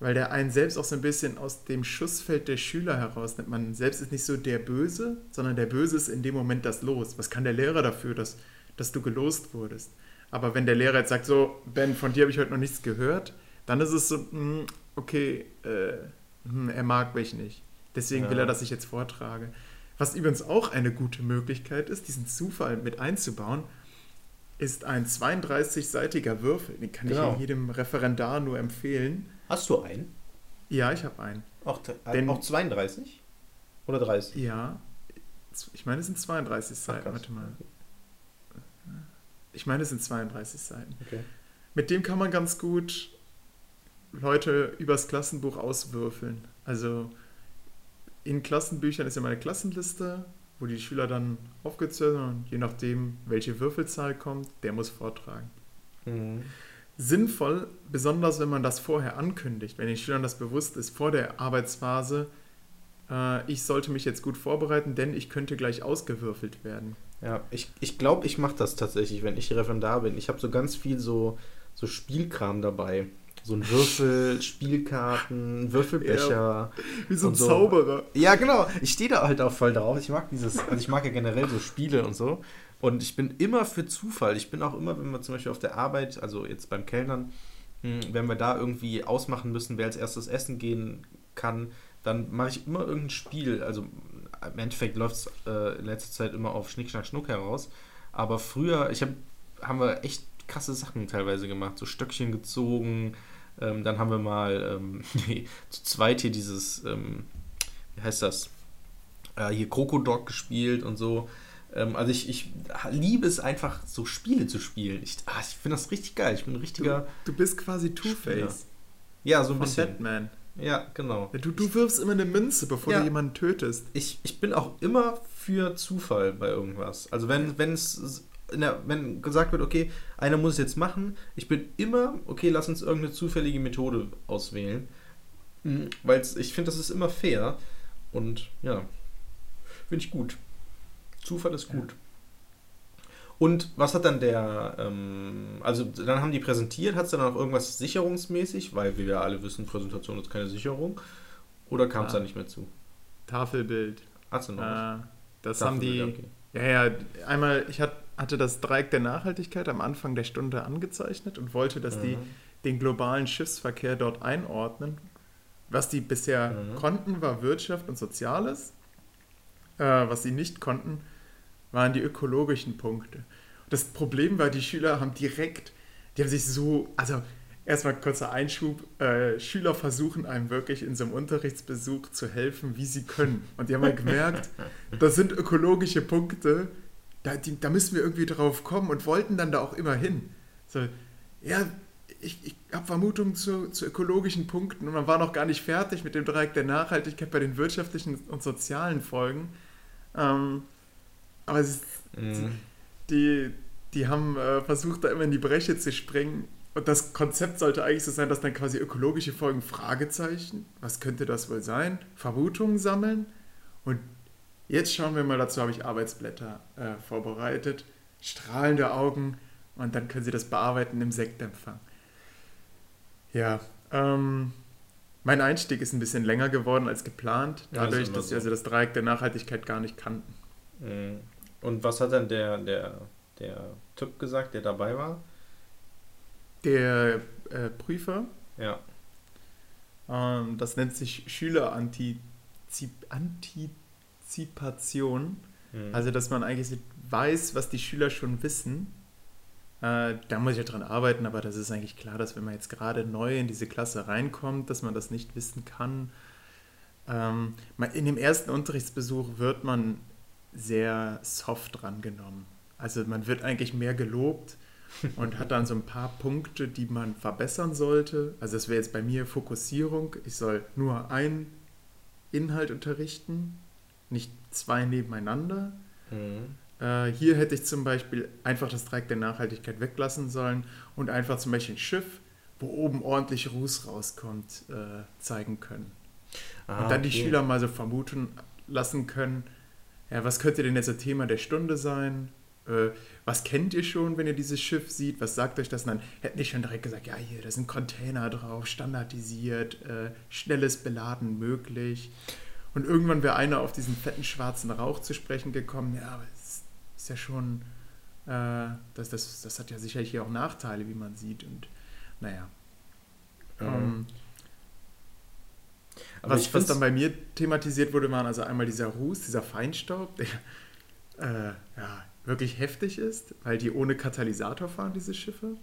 weil der einen selbst auch so ein bisschen aus dem Schussfeld der Schüler herausnimmt. Man selbst ist nicht so der Böse, sondern der Böse ist in dem Moment das Los. Was kann der Lehrer dafür, dass, dass du gelost wurdest? Aber wenn der Lehrer jetzt sagt, so, Ben, von dir habe ich heute noch nichts gehört, dann ist es so, hm, okay, äh, hm, er mag mich nicht. Deswegen Ja. will er, dass ich jetzt vortrage. Was übrigens auch eine gute Möglichkeit ist, diesen Zufall mit einzubauen, ist ein 32-seitiger Würfel. Den kann Genau. ich jedem Referendar nur empfehlen. Hast du einen? Ja, ich habe einen. Auch, Denn- auch 32? Oder 30? Ja. Ich meine, es sind 32 Ach, Seiten. krass. Warte mal. Ich meine, es sind 32 Seiten. Okay. Mit dem kann man ganz gut Leute übers Klassenbuch auswürfeln. Also in Klassenbüchern ist ja meine Klassenliste, wo die Schüler dann aufgezählt sind und je nachdem, welche Würfelzahl kommt, der muss vortragen. Mhm. Sinnvoll, besonders wenn man das vorher ankündigt, wenn den Schülern das bewusst ist, vor der Arbeitsphase, äh, ich sollte mich jetzt gut vorbereiten, denn ich könnte gleich ausgewürfelt werden. Ja, ich glaube, ich, glaub, ich mache das tatsächlich, wenn ich Referendar bin. Ich habe so ganz viel so, so Spielkram dabei. So ein Würfel, Spielkarten, Würfelbecher. Wie so ein so. Zauberer. Ja, genau. Ich stehe da halt auch voll drauf. Ich mag dieses, also ich mag ja generell so Spiele und so. Und ich bin immer für Zufall. Ich bin auch immer, wenn wir zum Beispiel auf der Arbeit, also jetzt beim Kellnern, mh, wenn wir da irgendwie ausmachen müssen, wer als erstes essen gehen kann, dann mache ich immer irgendein Spiel. Also im Endeffekt läuft es äh, in letzter Zeit immer auf Schnick, Schnack, Schnuck heraus. Aber früher, ich habe, haben wir echt krasse Sachen teilweise gemacht, so Stöckchen gezogen. Ähm, dann haben wir mal ähm, zu zweit hier dieses, ähm, wie heißt das? Äh, hier Krokodok gespielt und so. Ähm, also ich, ich liebe es einfach, so Spiele zu spielen. Ich, ah, ich finde das richtig geil. Ich bin ein richtiger. Du, du bist quasi Two-Face. Ja, so ein von bisschen. Batman. Ja, genau. Du, du wirfst immer eine Münze, bevor Ja. du jemanden tötest. Ich, ich bin auch immer für Zufall bei irgendwas. Also wenn, wenn es der, wenn gesagt wird, okay, einer muss es jetzt machen, ich bin immer, okay, lass uns irgendeine zufällige Methode auswählen. Weil ich finde, das ist immer fair. Und ja, finde ich gut. Zufall ist gut. Und was hat dann der, ähm, also dann haben die präsentiert, hat es dann auch irgendwas sicherungsmäßig, weil wir alle wissen, Präsentation ist keine Sicherung, oder kam es Ja. da nicht mehr zu? Tafelbild. Hast du noch? Äh, das haben die. Okay. Ja, ja, einmal, ich hat, hatte das Dreieck der Nachhaltigkeit am Anfang der Stunde angezeichnet und wollte, dass die Mhm. den globalen Schiffsverkehr dort einordnen. Was die bisher Mhm. konnten, war Wirtschaft und Soziales. Äh, was sie nicht konnten, waren die ökologischen Punkte. Das Problem war, die Schüler haben direkt, die haben sich so, also erstmal kurzer Einschub, äh, Schüler versuchen einem wirklich in so einem Unterrichtsbesuch zu helfen, wie sie können. Und die haben halt gemerkt, das sind ökologische Punkte, da, die, da müssen wir irgendwie drauf kommen und wollten dann da auch immer hin. So, ja, ich, ich habe Vermutungen zu, zu ökologischen Punkten und man war noch gar nicht fertig mit dem Dreieck der Nachhaltigkeit bei den wirtschaftlichen und sozialen Folgen. Ähm, aber ist, Mhm. die, die haben äh, versucht, da immer in die Bresche zu springen. Und das Konzept sollte eigentlich so sein, dass dann quasi ökologische Folgen Fragezeichen, was könnte das wohl sein, Vermutungen sammeln. Und jetzt schauen wir mal, dazu habe ich Arbeitsblätter äh, vorbereitet, strahlende Augen und dann können Sie das bearbeiten im Sektempfang. Ja, ähm, mein Einstieg ist ein bisschen länger geworden als geplant, Ja, dadurch, immer dass sie so. also das Dreieck der Nachhaltigkeit gar nicht kannten. Mhm. Und was hat dann der, der, der Typ gesagt, der dabei war? Der äh, Prüfer, Ja. ähm, das nennt sich Schülerantizipation, Mhm. also dass man eigentlich weiß, was die Schüler schon wissen. Äh, da muss ich ja dran arbeiten, aber das ist eigentlich klar, dass wenn man jetzt gerade neu in diese Klasse reinkommt, dass man das nicht wissen kann. Ähm, in dem ersten Unterrichtsbesuch wird man sehr soft rangenommen. Also man wird eigentlich mehr gelobt und hat dann so ein paar Punkte, die man verbessern sollte. Also das wäre jetzt bei mir Fokussierung. Ich soll nur einen Inhalt unterrichten, nicht zwei nebeneinander. Mhm. Äh, hier hätte ich zum Beispiel einfach das Dreieck der Nachhaltigkeit weglassen sollen und einfach zum Beispiel ein Schiff, wo oben ordentlich Ruß rauskommt, äh, zeigen können. Ah, und dann die okay. Schüler mal so vermuten lassen können, ja, was könnte denn jetzt das Thema der Stunde sein? Äh, was kennt ihr schon, wenn ihr dieses Schiff seht? Was sagt euch das? Und dann hätten die schon direkt gesagt, ja, hier, da sind Container drauf, standardisiert, äh, schnelles Beladen möglich. Und irgendwann wäre einer auf diesen fetten schwarzen Rauch zu sprechen gekommen. Ja, aber es ist ja schon, äh, das, das, das hat ja sicherlich hier auch Nachteile, wie man sieht. Und naja. Mhm. Ähm, Aber was, was dann bei mir thematisiert wurde, waren also einmal dieser Ruß, dieser Feinstaub, der äh, ja, wirklich heftig ist, weil die ohne Katalysator fahren, diese Schiffe.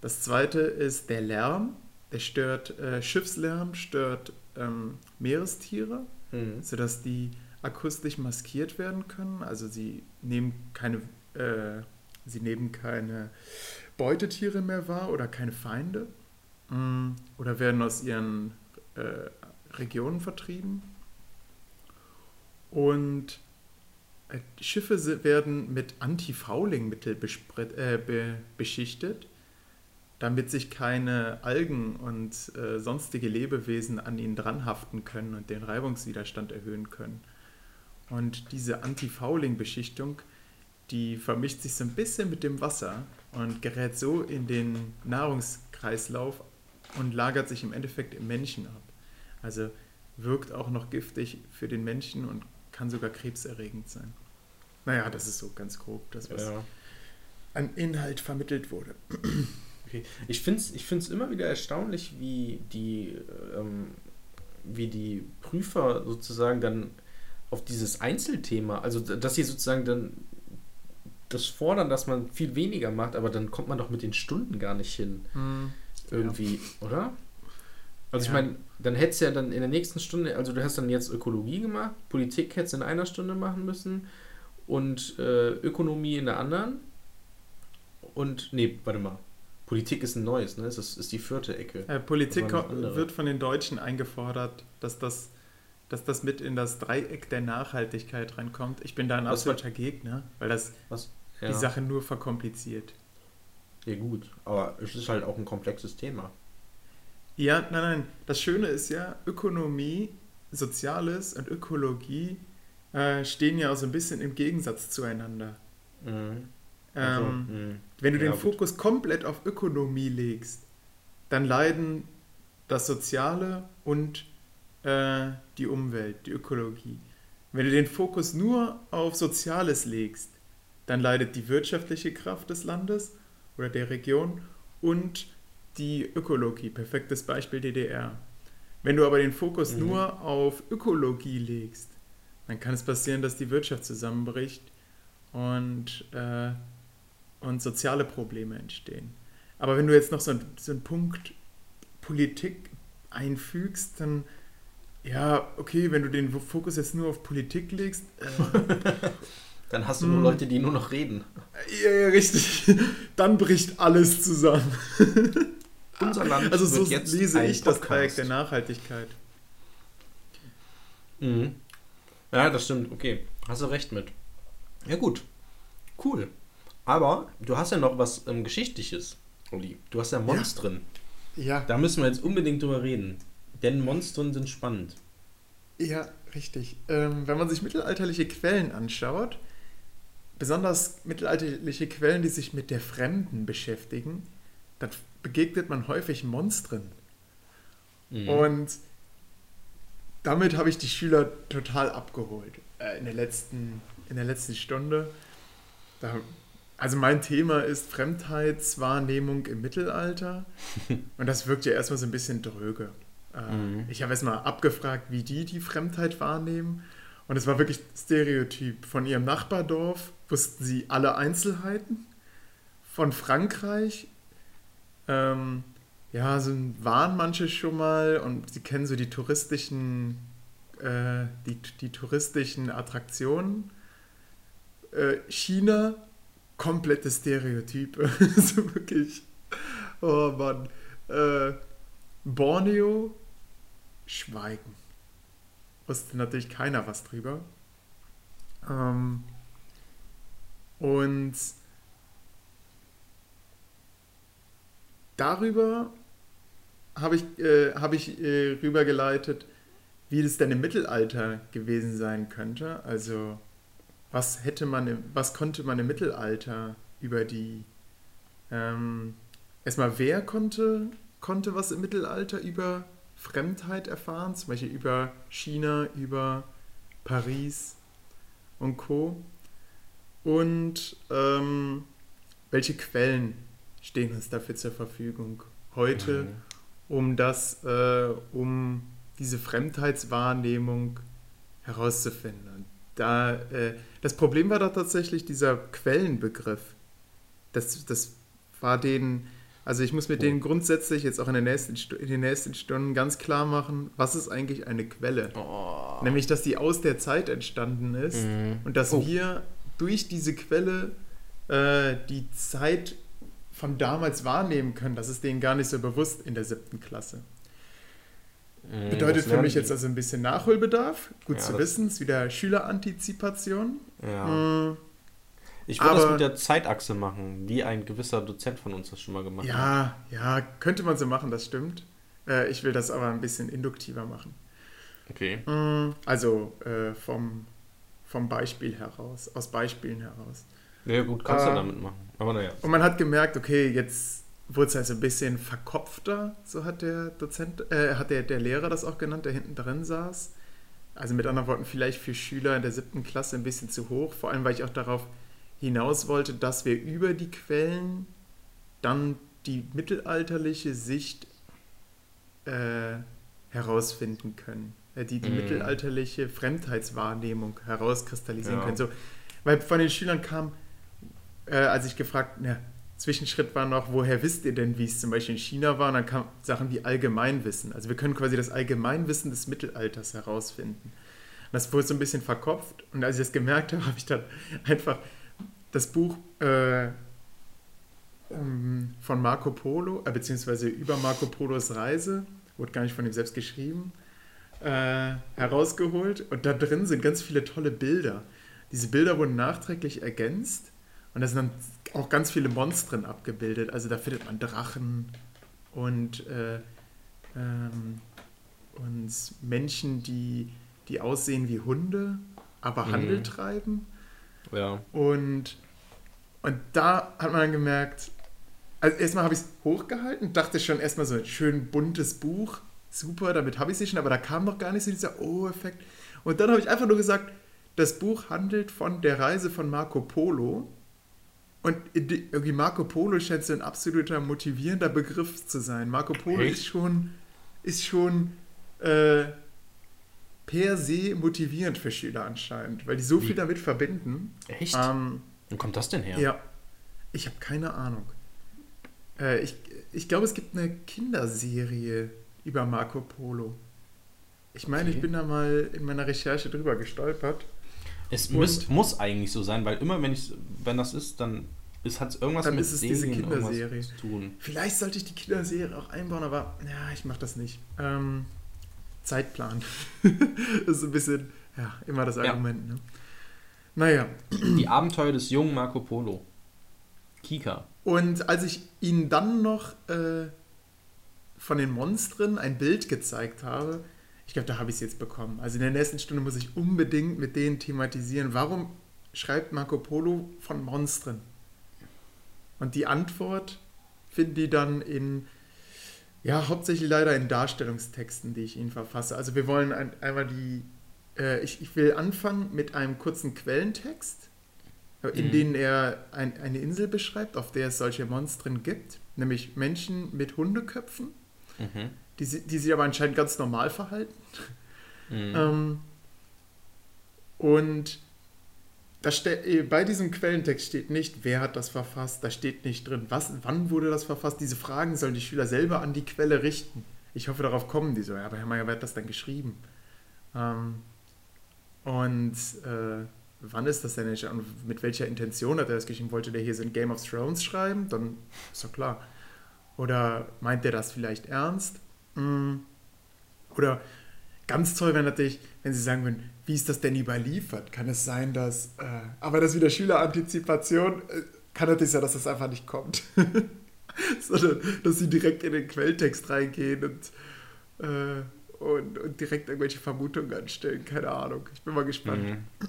Das zweite ist der Lärm. Der stört, äh, Schiffslärm stört ähm, Meerestiere, Mhm. sodass die akustisch maskiert werden können. Also sie nehmen keine, äh, sie nehmen keine Beutetiere mehr wahr oder keine Feinde. Mm, Oder werden aus ihren äh, Regionen vertrieben. Und Schiffe se- werden mit Anti-Fouling-Mittel äh, be beschichtet, damit sich keine Algen und äh, sonstige Lebewesen an ihnen dranhaften können und den Reibungswiderstand erhöhen können. Und diese Anti-Fouling-Beschichtung, die vermischt sich so ein bisschen mit dem Wasser und gerät so in den Nahrungskreislauf und lagert sich im Endeffekt im Menschen ab. Also wirkt auch noch giftig für den Menschen und kann sogar krebserregend sein. Naja, das ist so ganz grob, das, was Ja. an Inhalt vermittelt wurde. Okay. Ich finde es ich find's immer wieder erstaunlich, wie die ähm, wie die Prüfer sozusagen dann auf dieses Einzelthema, also dass sie sozusagen dann das fordern, dass man viel weniger macht, aber dann kommt man doch mit den Stunden gar nicht hin. Mhm. Irgendwie, ja. oder? Also ja. ich meine, dann hättest du ja dann in der nächsten Stunde, also du hast dann jetzt Ökologie gemacht, Politik hättest du in einer Stunde machen müssen und äh, Ökonomie in der anderen. Und, nee, warte mal. Politik ist ein neues, ne? Das ist, ist die vierte Ecke. Äh, Politik wird von den Deutschen eingefordert, dass das, dass das mit in das Dreieck der Nachhaltigkeit reinkommt. Ich bin da ein absoluter Gegner, weil das ja. die Sache nur verkompliziert. Ja, gut, aber es ist halt auch ein komplexes Thema. Ja, nein, nein. Das Schöne ist ja, Ökonomie, Soziales und Ökologie äh, stehen ja auch so ein bisschen im Gegensatz zueinander. Mhm. Also, ähm, wenn du ja, den Fokus gut. komplett auf Ökonomie legst, dann leiden das Soziale und äh, die Umwelt, die Ökologie. Wenn du den Fokus nur auf Soziales legst, dann leidet die wirtschaftliche Kraft des Landes oder der Region und die Ökologie. Perfektes Beispiel DDR. Wenn du aber den Fokus mhm. nur auf Ökologie legst, dann kann es passieren, dass die Wirtschaft zusammenbricht und, äh, und soziale Probleme entstehen. Aber wenn du jetzt noch so, ein, so einen Punkt Politik einfügst, dann ja, okay, wenn du den Fokus jetzt nur auf Politik legst. Äh, dann hast du nur hm. Leute, die nur noch reden. Ja, ja, richtig. Dann bricht alles zusammen. Unser Land also so lese ich das Projekt der Nachhaltigkeit. Mhm. Ja, das stimmt. Okay, hast du recht mit. Ja gut, cool. Aber du hast ja noch was ähm, Geschichtliches, Uli. Du hast ja Monstren. Ja. ja. Da müssen wir jetzt unbedingt drüber reden. Denn Monstren sind spannend. Ja, richtig. Ähm, wenn man sich mittelalterliche Quellen anschaut, besonders mittelalterliche Quellen, die sich mit der Fremden beschäftigen, dann begegnet man häufig Monstren. Mhm. Und damit habe ich die Schüler total abgeholt äh, in, der letzten, in der letzten Stunde. Da, also mein Thema ist Fremdheitswahrnehmung im Mittelalter. Und das wirkt ja erstmal so ein bisschen dröge. Äh, mhm. Ich habe erstmal abgefragt, wie die die Fremdheit wahrnehmen. Und es war wirklich Stereotyp. Von ihrem Nachbardorf wussten sie alle Einzelheiten. Von Frankreich ähm, ja, so waren manche schon mal und sie kennen so die touristischen, äh, die, die touristischen Attraktionen. Äh, China, komplette Stereotype. so wirklich. Oh Mann. Äh, Borneo, Schweigen. Wusste natürlich keiner was drüber. Ähm, und darüber habe ich, äh, hab ich äh, rübergeleitet, wie das denn im Mittelalter gewesen sein könnte. Also was hätte man, was konnte man im Mittelalter über die ähm, erstmal wer konnte, konnte was im Mittelalter über Fremdheit erfahren, zum Beispiel über China, über Paris und Co. Und ähm, welche Quellen stehen uns dafür zur Verfügung heute, um das, äh, um diese Fremdheitswahrnehmung herauszufinden. Und da, äh, das Problem war da tatsächlich dieser Quellenbegriff. Das, das war denen, also ich muss mit oh. denen grundsätzlich jetzt auch in, der nächsten, in den nächsten Stunden ganz klar machen, was ist eigentlich eine Quelle? Oh. Nämlich, dass die aus der Zeit entstanden ist mhm. und dass oh. wir durch diese Quelle äh, die Zeit von damals wahrnehmen können. Das ist denen gar nicht so bewusst in der siebten Klasse. Mhm, Bedeutet für mich jetzt also ein bisschen Nachholbedarf. Gut ja, zu wissen, ist wieder Schülerantizipation. Ja. Mhm. Ich würde das mit der Zeitachse machen, wie ein gewisser Dozent von uns das schon mal gemacht ja, hat. Ja, ja, könnte man so machen, das stimmt. Äh, ich will das aber ein bisschen induktiver machen. Okay. Mhm, also äh, vom, vom Beispiel heraus, aus Beispielen heraus. Ja, gut, kannst du ähm, damit machen. Aber naja. Und man hat gemerkt, okay, jetzt wurde es also ein bisschen verkopfter, so hat der Dozent, äh, hat der, der Lehrer das auch genannt, der hinten drin saß. Also mit anderen Worten, vielleicht für Schüler in der siebten Klasse ein bisschen zu hoch, vor allem weil ich auch darauf hinaus wollte, dass wir über die Quellen dann die mittelalterliche Sicht äh, herausfinden können, äh, die die mm. mittelalterliche Fremdheitswahrnehmung herauskristallisieren ja. können. So, weil von den Schülern kam, äh, als ich gefragt, na, Zwischenschritt war noch, woher wisst ihr denn, wie es zum Beispiel in China war? Und dann kamen Sachen wie Allgemeinwissen. Also wir können quasi das Allgemeinwissen des Mittelalters herausfinden. Und das wurde so ein bisschen verkopft. Und als ich das gemerkt habe, habe ich dann einfach das Buch äh, ähm, von Marco Polo, äh, beziehungsweise über Marco Polos Reise, wurde gar nicht von ihm selbst geschrieben, äh, herausgeholt. Und da drin sind ganz viele tolle Bilder. Diese Bilder wurden nachträglich ergänzt. Und da sind dann auch ganz viele Monstren abgebildet. Also da findet man Drachen und, äh, ähm, und Menschen, die, die aussehen wie Hunde, aber mhm. Handel treiben. Ja. Und, und da hat man dann gemerkt, also erstmal habe ich es hochgehalten, dachte schon erstmal so ein schön buntes Buch, super, damit habe ich es schon, aber da kam noch gar nicht so dieser Oh-Effekt. Und dann habe ich einfach nur gesagt, das Buch handelt von der Reise von Marco Polo. Und irgendwie Marco Polo scheint so ein absoluter motivierender Begriff zu sein. Marco Polo Echt? ist schon, ist schon äh, per se motivierend für Schüler anscheinend, weil die so Wie? viel damit verbinden. Echt? Ähm, Wo kommt das denn her? Ja, ich habe keine Ahnung. Äh, ich ich glaube, es gibt eine Kinderserie über Marco Polo. Ich meine, okay. ich bin da mal in meiner Recherche drüber gestolpert. Es muss, muss eigentlich so sein, weil immer, wenn, ich, wenn das ist, dann hat es irgendwas dann mit ist es diese Kinderserie. zu tun. Vielleicht sollte ich die Kinderserie auch einbauen, aber ja, ich mache das nicht. Ähm, Zeitplan. das ist ein bisschen, ja, immer das Argument. Ja. Ne? Naja. Die Abenteuer des jungen Marco Polo. Kika. Und als ich ihnen dann noch äh, von den Monstern ein Bild gezeigt habe, ich glaube, da habe ich es jetzt bekommen. Also in der nächsten Stunde muss ich unbedingt mit denen thematisieren, warum schreibt Marco Polo von Monstern? Und die Antwort finden die dann in, ja, hauptsächlich leider in Darstellungstexten, die ich ihnen verfasse. Also wir wollen ein, einmal die, äh, ich, ich will anfangen mit einem kurzen Quellentext in mhm. denen er ein, eine Insel beschreibt, auf der es solche Monstren gibt, nämlich Menschen mit Hundeköpfen, mhm. Die, die sich aber anscheinend ganz normal verhalten. Mhm. Ähm, und äh, bei diesem Quellentext steht nicht, wer hat das verfasst, da steht nicht drin, was, wann wurde das verfasst. Diese Fragen sollen die Schüler selber an die Quelle richten. Ich hoffe, darauf kommen die so. Ja, aber Herr Mayer, wer hat das dann geschrieben? Ähm, und äh, wann ist das denn nicht und mit welcher Intention hat er das geschrieben? Wollte der hier so ein Game of Thrones schreiben? Dann ist doch klar. Oder meint der das vielleicht ernst? Mm. Oder ganz toll wäre natürlich, wenn sie sagen würden, wie ist das denn überliefert? Kann es sein, dass, äh, aber das wieder Schülerantizipation, äh, kann natürlich sein, dass das einfach nicht kommt. Sondern, dass sie direkt in den Quelltext reingehen und äh, und, und, direkt irgendwelche Vermutungen anstellen. Keine Ahnung. Ich bin mal gespannt.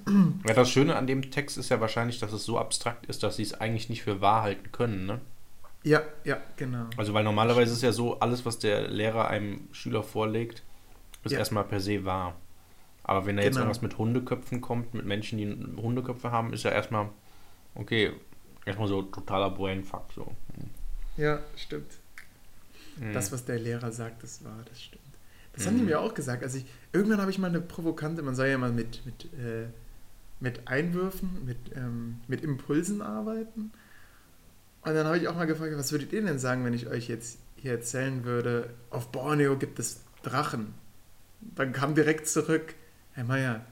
Mhm. Ja, das Schöne an dem Text ist ja wahrscheinlich, dass es so abstrakt ist, dass sie es eigentlich nicht für wahr halten können, ne? Ja, ja, genau. Also, weil normalerweise ist ja so, alles, was der Lehrer einem Schüler vorlegt, ist ja. erstmal per se wahr. Aber wenn da genau. jetzt irgendwas mit Hundeköpfen kommt, mit Menschen, die Hundeköpfe haben, ist ja erstmal, okay, erstmal so totaler Brainfuck. So. Ja, stimmt. Mhm. Das, was der Lehrer sagt, das war, das stimmt. Das mhm. haben die mhm. mir auch gesagt. Also ich, irgendwann habe ich mal eine provokante, man soll ja mal mit, mit, äh, mit Einwürfen, mit, ähm, mit Impulsen arbeiten. Und dann habe ich auch mal gefragt, was würdet ihr denn sagen, wenn ich euch jetzt hier erzählen würde, auf Borneo gibt es Drachen? Dann kam direkt zurück, Herr Meier,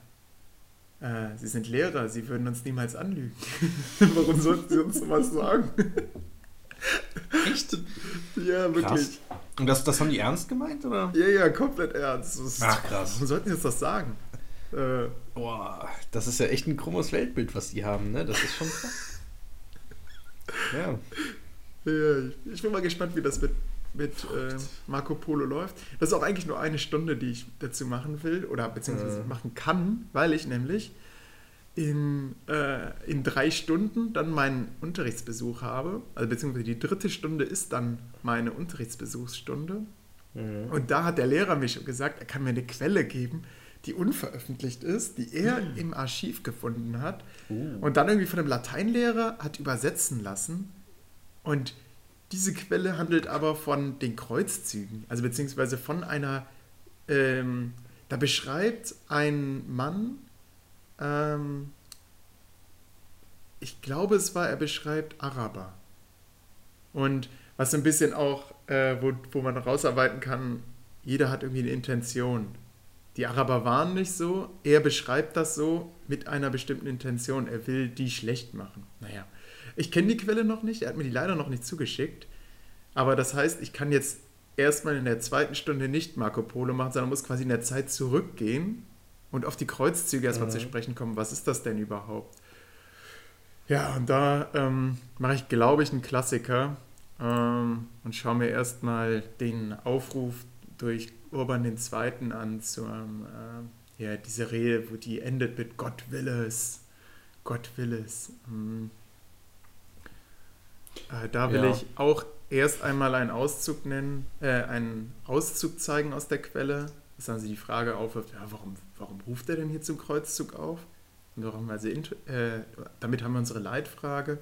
äh, Sie sind Lehrer, Sie würden uns niemals anlügen. Warum sollten Sie uns sowas sagen? Echt? Ja, wirklich. Krass. Und das, das haben die ernst gemeint, oder? Ja, ja, komplett ernst. Das Ach, krass. Warum sollten die jetzt das sagen? Äh, Boah, das ist ja echt ein krummes Weltbild, was die haben, ne? Das ist schon krass. Ja. ja. Ich bin mal gespannt, wie das mit, mit äh, Marco Polo läuft. Das ist auch eigentlich nur eine Stunde, die ich dazu machen will oder beziehungsweise äh. machen kann, weil ich nämlich in, äh, in drei Stunden dann meinen Unterrichtsbesuch habe. Also beziehungsweise die dritte Stunde ist dann meine Unterrichtsbesuchsstunde. Mhm. Und da hat der Lehrer mir schon gesagt, er kann mir eine Quelle geben, die unveröffentlicht ist, die er mhm. im Archiv gefunden hat. Uh. Und dann irgendwie von einem Lateinlehrer hat übersetzen lassen. Und diese Quelle handelt aber von den Kreuzzügen, also beziehungsweise von einer ähm, da beschreibt ein Mann, ähm, ich glaube es war, er beschreibt Araber. Und was ein bisschen auch, äh, wo, wo man rausarbeiten kann, jeder hat irgendwie eine Intention. Die Araber waren nicht so, er beschreibt das so mit einer bestimmten Intention. Er will die schlecht machen. Naja, ich kenne die Quelle noch nicht, er hat mir die leider noch nicht zugeschickt. Aber das heißt, ich kann jetzt erstmal in der zweiten Stunde nicht Marco Polo machen, sondern muss quasi in der Zeit zurückgehen und auf die Kreuzzüge erstmal mhm. zu sprechen kommen. Was ist das denn überhaupt? Ja, und da ähm, mache ich, glaube ich, einen Klassiker ähm, und schaue mir erstmal den Aufruf durch Urban II. an zu äh, ja, diese Rede, wo die endet mit Gott will es. Gott will es. Ähm, äh, da will ja. ich auch erst einmal einen Auszug nennen, äh, einen Auszug zeigen aus der Quelle, dass dann sie die Frage aufwirft, ja, warum, warum ruft er denn hier zum Kreuzzug auf? Und warum, also, äh, damit haben wir unsere Leitfrage.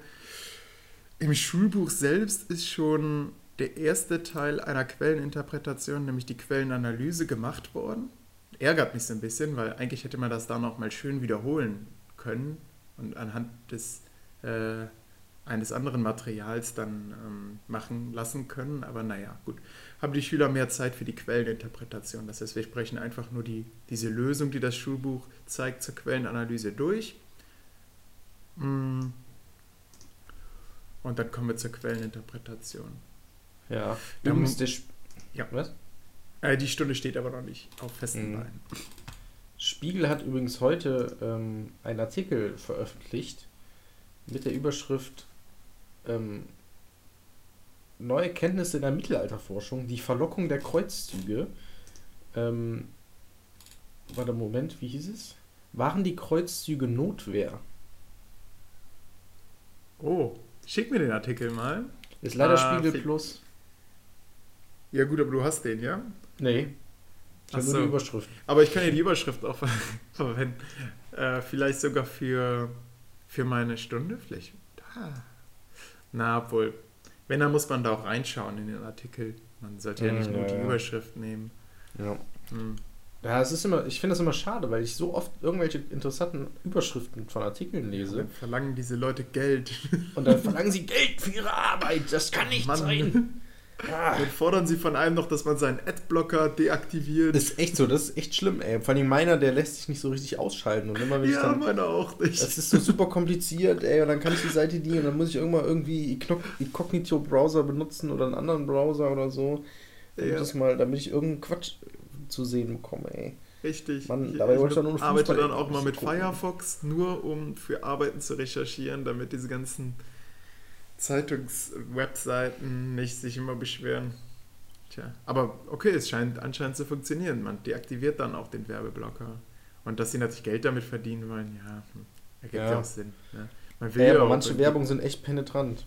Im Schulbuch selbst ist schon der erste Teil einer Quelleninterpretation, nämlich die Quellenanalyse, gemacht worden. Ärgert mich so ein bisschen, weil eigentlich hätte man das da noch mal schön wiederholen können und anhand des äh, eines anderen Materials dann ähm, machen lassen können. Aber naja, gut. Haben die Schüler mehr Zeit für die Quelleninterpretation. Das heißt, wir sprechen einfach nur die, diese Lösung, die das Schulbuch zeigt, zur Quellenanalyse durch. Mm. Und dann kommen wir zur Quelleninterpretation. Ja, übrigens der Sp ja. Was? Äh, die Stunde steht aber noch nicht auf festen mhm. Beinen. Spiegel hat übrigens heute ähm, einen Artikel veröffentlicht mit der Überschrift ähm, neue Kenntnisse in der Mittelalterforschung, die Verlockung der Kreuzzüge. Ähm, warte, Moment, wie hieß es? Waren die Kreuzzüge Notwehr? Oh, schick mir den Artikel mal. Ist leider ah, Spiegel Plus. Ja, gut, aber du hast den, ja? Nee. Ich habe nur die Überschrift. Aber ich kann ja die Überschrift auch verwenden. Äh, vielleicht sogar für, für meine Stunde. Vielleicht. Ah. Na, obwohl, wenn, dann muss man da auch reinschauen in den Artikel. Man sollte ja nicht ja, nur die ja. Überschrift nehmen. Ja. Hm. Ja, es ist immer, ich finde das immer schade, weil ich so oft irgendwelche interessanten Überschriften von Artikeln lese. Dann verlangen diese Leute Geld. Und dann verlangen sie Geld für ihre Arbeit. Das kann nicht Mann. sein. Ah. Dann fordern sie von einem noch, dass man seinen Adblocker deaktiviert. Das ist echt so, das ist echt schlimm, ey. Vor allem meiner, der lässt sich nicht so richtig ausschalten. Und immer, wenn ja, ich dann, meiner auch nicht. Das ist so super kompliziert, ey. Und dann kann ich die Seite nie und dann muss ich irgendwann irgendwie Incognito-Browser benutzen oder einen anderen Browser oder so. Damit, ja. das mal, damit ich irgendeinen Quatsch zu sehen bekomme, ey. Richtig. Man, dabei ich, ich arbeite dann auch mal mit gucken. Firefox, nur um für Arbeiten zu recherchieren, damit diese ganzen Zeitungswebseiten nicht sich immer beschweren. Tja, aber okay, es scheint anscheinend zu funktionieren. Man deaktiviert dann auch den Werbeblocker. Und dass sie natürlich Geld damit verdienen wollen, ja, hm, ergibt ja, ja auch Sinn. Ne? Man will ja, aber manche Werbungen sind echt penetrant.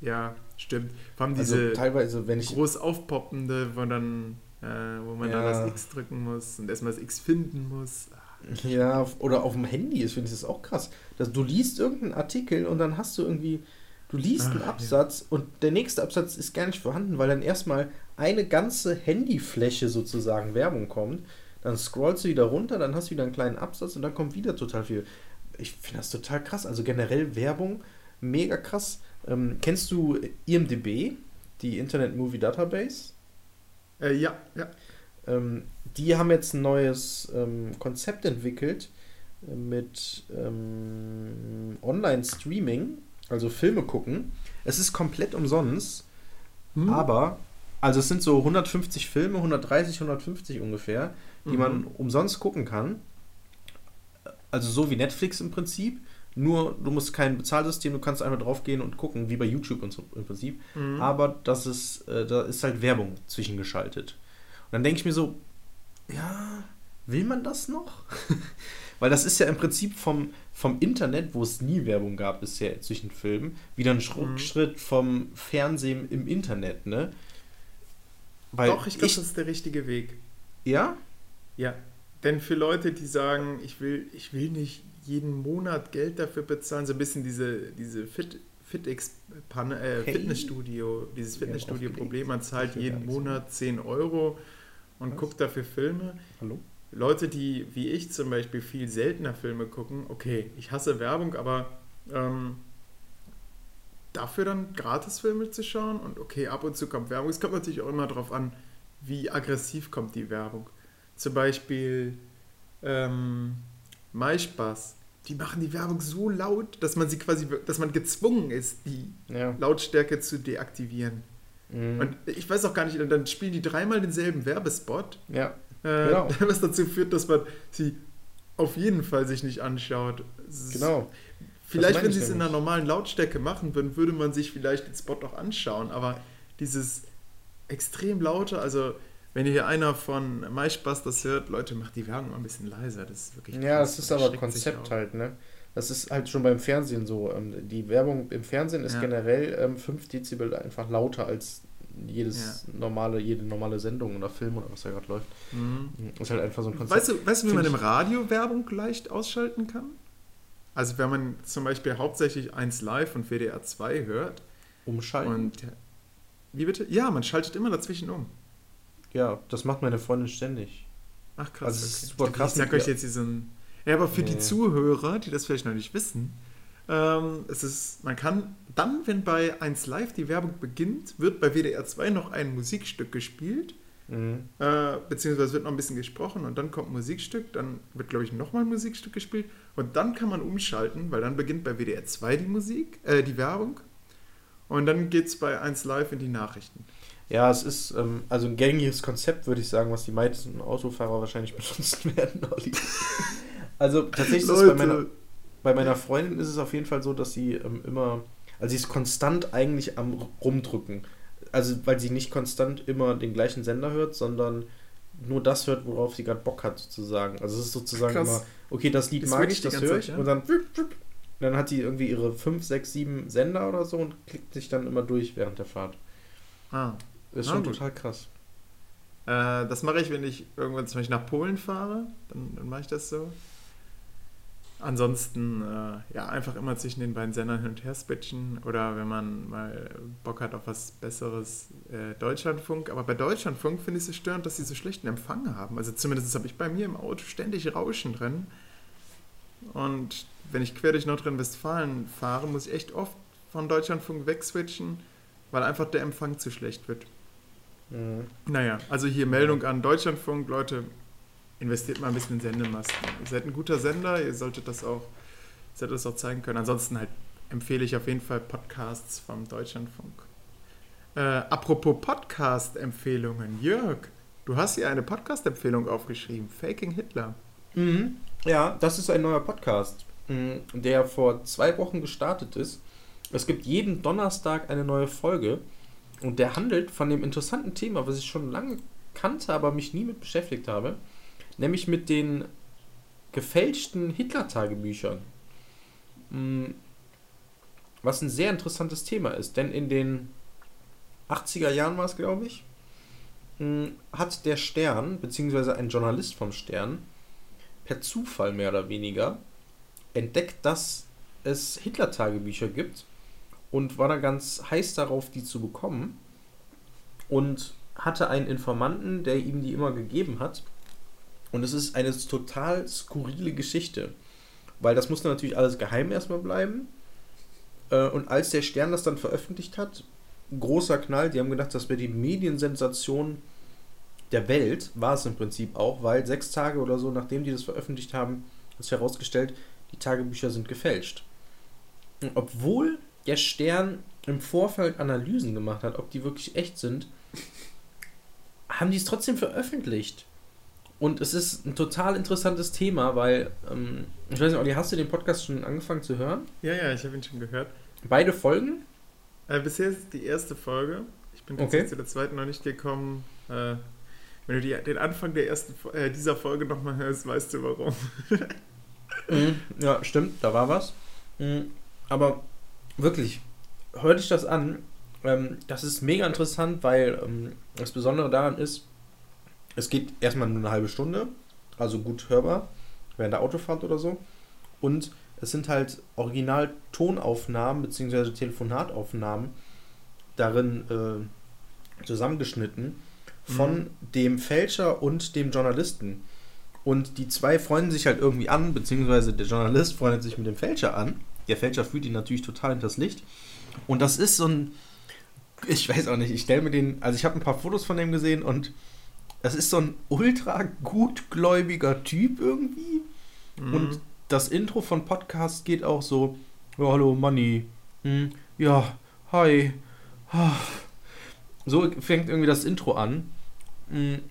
Ja, stimmt. Vor allem also diese also teilweise, wenn ich groß aufpoppende, wo dann, äh, wo man ja. dann das X drücken muss und erstmal das X finden muss. Ja, oder auf dem Handy ist, finde ich das auch krass. Dass du liest irgendeinen Artikel und dann hast du irgendwie Du liest Ach, einen Absatz ja. und der nächste Absatz ist gar nicht vorhanden, weil dann erstmal eine ganze Handyfläche sozusagen Werbung kommt. Dann scrollst du wieder runter, dann hast du wieder einen kleinen Absatz und dann kommt wieder total viel. Ich finde das total krass. Also generell Werbung, mega krass. Ähm, kennst du IMDB, die Internet Movie Database? Äh, ja, ja. Ähm, die haben jetzt ein neues ähm, Konzept entwickelt mit ähm, Online-Streaming also Filme gucken. Es ist komplett umsonst, hm. aber, also es sind so 150 Filme, 130, 150 ungefähr, die mhm. man umsonst gucken kann. Also so wie Netflix im Prinzip. Nur du musst kein Bezahlsystem, du kannst einfach draufgehen und gucken, wie bei YouTube und so im Prinzip. Mhm. Aber das ist, äh, da ist halt Werbung zwischengeschaltet. Und dann denke ich mir so, ja, will man das noch? Weil das ist ja im Prinzip vom, vom Internet, wo es nie Werbung gab bisher zwischen Filmen, wieder ein mhm. Schritt vom Fernsehen im Internet, ne? Weil Doch, ich glaube, das ist der richtige Weg. Ja? Ja. Denn für Leute, die sagen, ich will, ich will nicht jeden Monat Geld dafür bezahlen, so ein bisschen diese, diese Fit, FitX äh, hey. Fitnessstudio, dieses Fitnessstudio-Problem, man zahlt jeden Monat 10 Euro und gucke dafür Filme. Hallo? Leute, die wie ich zum Beispiel viel seltener Filme gucken, okay, ich hasse Werbung, aber ähm, dafür dann Gratisfilme zu schauen und okay, ab und zu kommt Werbung. Es kommt natürlich auch immer darauf an, wie aggressiv kommt die Werbung. Zum Beispiel ähm, MySpaß. Die machen die Werbung so laut, dass man sie quasi, dass man gezwungen ist, die ja. Lautstärke zu deaktivieren. Mhm. Und ich weiß auch gar nicht, dann spielen die dreimal denselben Werbespot. Ja. Äh, genau. Was dazu führt, dass man sie auf jeden Fall sich nicht anschaut. Genau. Vielleicht, wenn sie es in einer normalen Lautstärke machen würden, würde man sich vielleicht den Spot auch anschauen. Aber dieses extrem laute, also wenn hier einer von MySpaß das hört, Leute, macht die Werbung mal ein bisschen leiser. Das ist wirklich. Ja, das ist aber Konzept halt, ne? Das ist halt schon beim Fernsehen so. Ähm, die Werbung im Fernsehen ist ja. generell 5 ähm, Dezibel einfach lauter als jedes ja. normale, jede normale Sendung oder Film oder was da gerade läuft. Mhm. Ist halt einfach so ein Konzept. Weißt du, weißt du wie man im Radio Werbung leicht ausschalten kann? Also wenn man zum Beispiel hauptsächlich 1 Live und WDR 2 hört. Umschalten? Und, wie bitte? Ja, man schaltet immer dazwischen um. Ja, das macht meine Freundin ständig. Ach krass. Also okay. super krass. Ich sag euch jetzt diesen. Ja, aber für nee. die Zuhörer, die das vielleicht noch nicht wissen, ähm, es ist, man kann dann, wenn bei 1 Live die Werbung beginnt, wird bei WDR 2 noch ein Musikstück gespielt. Mhm. Äh, beziehungsweise wird noch ein bisschen gesprochen und dann kommt ein Musikstück, dann wird, glaube ich, nochmal ein Musikstück gespielt und dann kann man umschalten, weil dann beginnt bei WDR 2 die Musik, äh, die Werbung und dann geht es bei 1 Live in die Nachrichten. Ja, es ist ähm, also ein gängiges Konzept, würde ich sagen, was die meisten Autofahrer wahrscheinlich benutzen werden, Olli. also tatsächlich ist es bei meiner, bei meiner Freundin ist es auf jeden Fall so, dass sie ähm, immer, also sie ist konstant eigentlich am rumdrücken. Also weil sie nicht konstant immer den gleichen Sender hört, sondern nur das hört, worauf sie gerade Bock hat, sozusagen. Also es ist sozusagen Krass. immer, okay, das Lied das mag ich, das höre ich, ja? und dann, dann hat sie irgendwie ihre 5, 6, 7 Sender oder so und klickt sich dann immer durch während der Fahrt. Ah. Ist schon ah, total krass. Äh, das mache ich, wenn ich irgendwann zum Beispiel nach Polen fahre. Dann, dann mache ich das so. Ansonsten, äh, ja, einfach immer zwischen den beiden Sendern hin und her switchen. Oder wenn man mal Bock hat auf was Besseres, äh, Deutschlandfunk. Aber bei Deutschlandfunk finde ich es so störend, dass sie so schlechten Empfang haben. Also zumindest habe ich bei mir im Auto ständig Rauschen drin. Und wenn ich quer durch Nordrhein-Westfalen fahre, muss ich echt oft von Deutschlandfunk wegswitchen, weil einfach der Empfang zu schlecht wird. Mhm. Naja, also hier Meldung an Deutschlandfunk, Leute, investiert mal ein bisschen in Sendemasten. Ihr seid ein guter Sender, ihr solltet das auch, solltet das auch zeigen können. Ansonsten halt empfehle ich auf jeden Fall Podcasts vom Deutschlandfunk. Äh, apropos Podcast-Empfehlungen, Jörg, du hast hier eine Podcast-Empfehlung aufgeschrieben, Faking Hitler. Mhm. Ja, das ist ein neuer Podcast, mm, der vor zwei Wochen gestartet ist. Es gibt jeden Donnerstag eine neue Folge. Und der handelt von dem interessanten Thema, was ich schon lange kannte, aber mich nie mit beschäftigt habe, nämlich mit den gefälschten Hitler-Tagebüchern. Hm, was ein sehr interessantes Thema ist, denn in den 80er Jahren war es, glaube ich, hm, hat der Stern, beziehungsweise ein Journalist vom Stern, per Zufall mehr oder weniger entdeckt, dass es Hitler-Tagebücher gibt und war da ganz heiß darauf, die zu bekommen. Und hatte einen Informanten, der ihm die immer gegeben hat. Und es ist eine total skurrile Geschichte. Weil das musste natürlich alles geheim erstmal bleiben. Äh, und als der Stern das dann veröffentlicht hat, großer Knall, die haben gedacht, das wäre die Mediensensation der Welt, war es im Prinzip auch, weil sechs Tage oder so, nachdem die das veröffentlicht haben, hat sich herausgestellt, die Tagebücher sind gefälscht. Und obwohl der Stern im Vorfeld Analysen gemacht hat, ob die wirklich echt sind, haben die es trotzdem veröffentlicht. Und es ist ein total interessantes Thema, weil, ähm, ich weiß nicht, Olli, hast du den Podcast schon angefangen zu hören? Ja, ja, ich habe ihn schon gehört. Beide Folgen? Äh, bisher ist die erste Folge. Ich bin okay. zu der zweiten noch nicht gekommen. Äh, wenn du die, den Anfang der ersten, äh, dieser Folge nochmal hörst, weißt du warum. mhm, ja, stimmt, da war was. Mhm, aber wirklich, hör dich das an. Ähm, das ist mega interessant, weil ähm, das Besondere daran ist, es geht erstmal nur eine halbe Stunde, also gut hörbar, während der Autofahrt oder so. Und es sind halt Original-Tonaufnahmen bzw. Telefonataufnahmen darin äh, zusammengeschnitten. von mhm. dem Fälscher und dem Journalisten. Und die zwei freunden sich halt irgendwie an, beziehungsweise der Journalist freundet sich mit dem Fälscher an. Der Fälscher führt ihn natürlich total in das Licht. Und das ist so ein, ich weiß auch nicht, ich stelle mir den, also ich habe ein paar Fotos von dem gesehen und das ist so ein ultra gutgläubiger Typ irgendwie. Mhm. Und das Intro von Podcast geht auch so, ja, hallo Manni, hm, ja, hi. So fängt irgendwie das Intro an. Hm.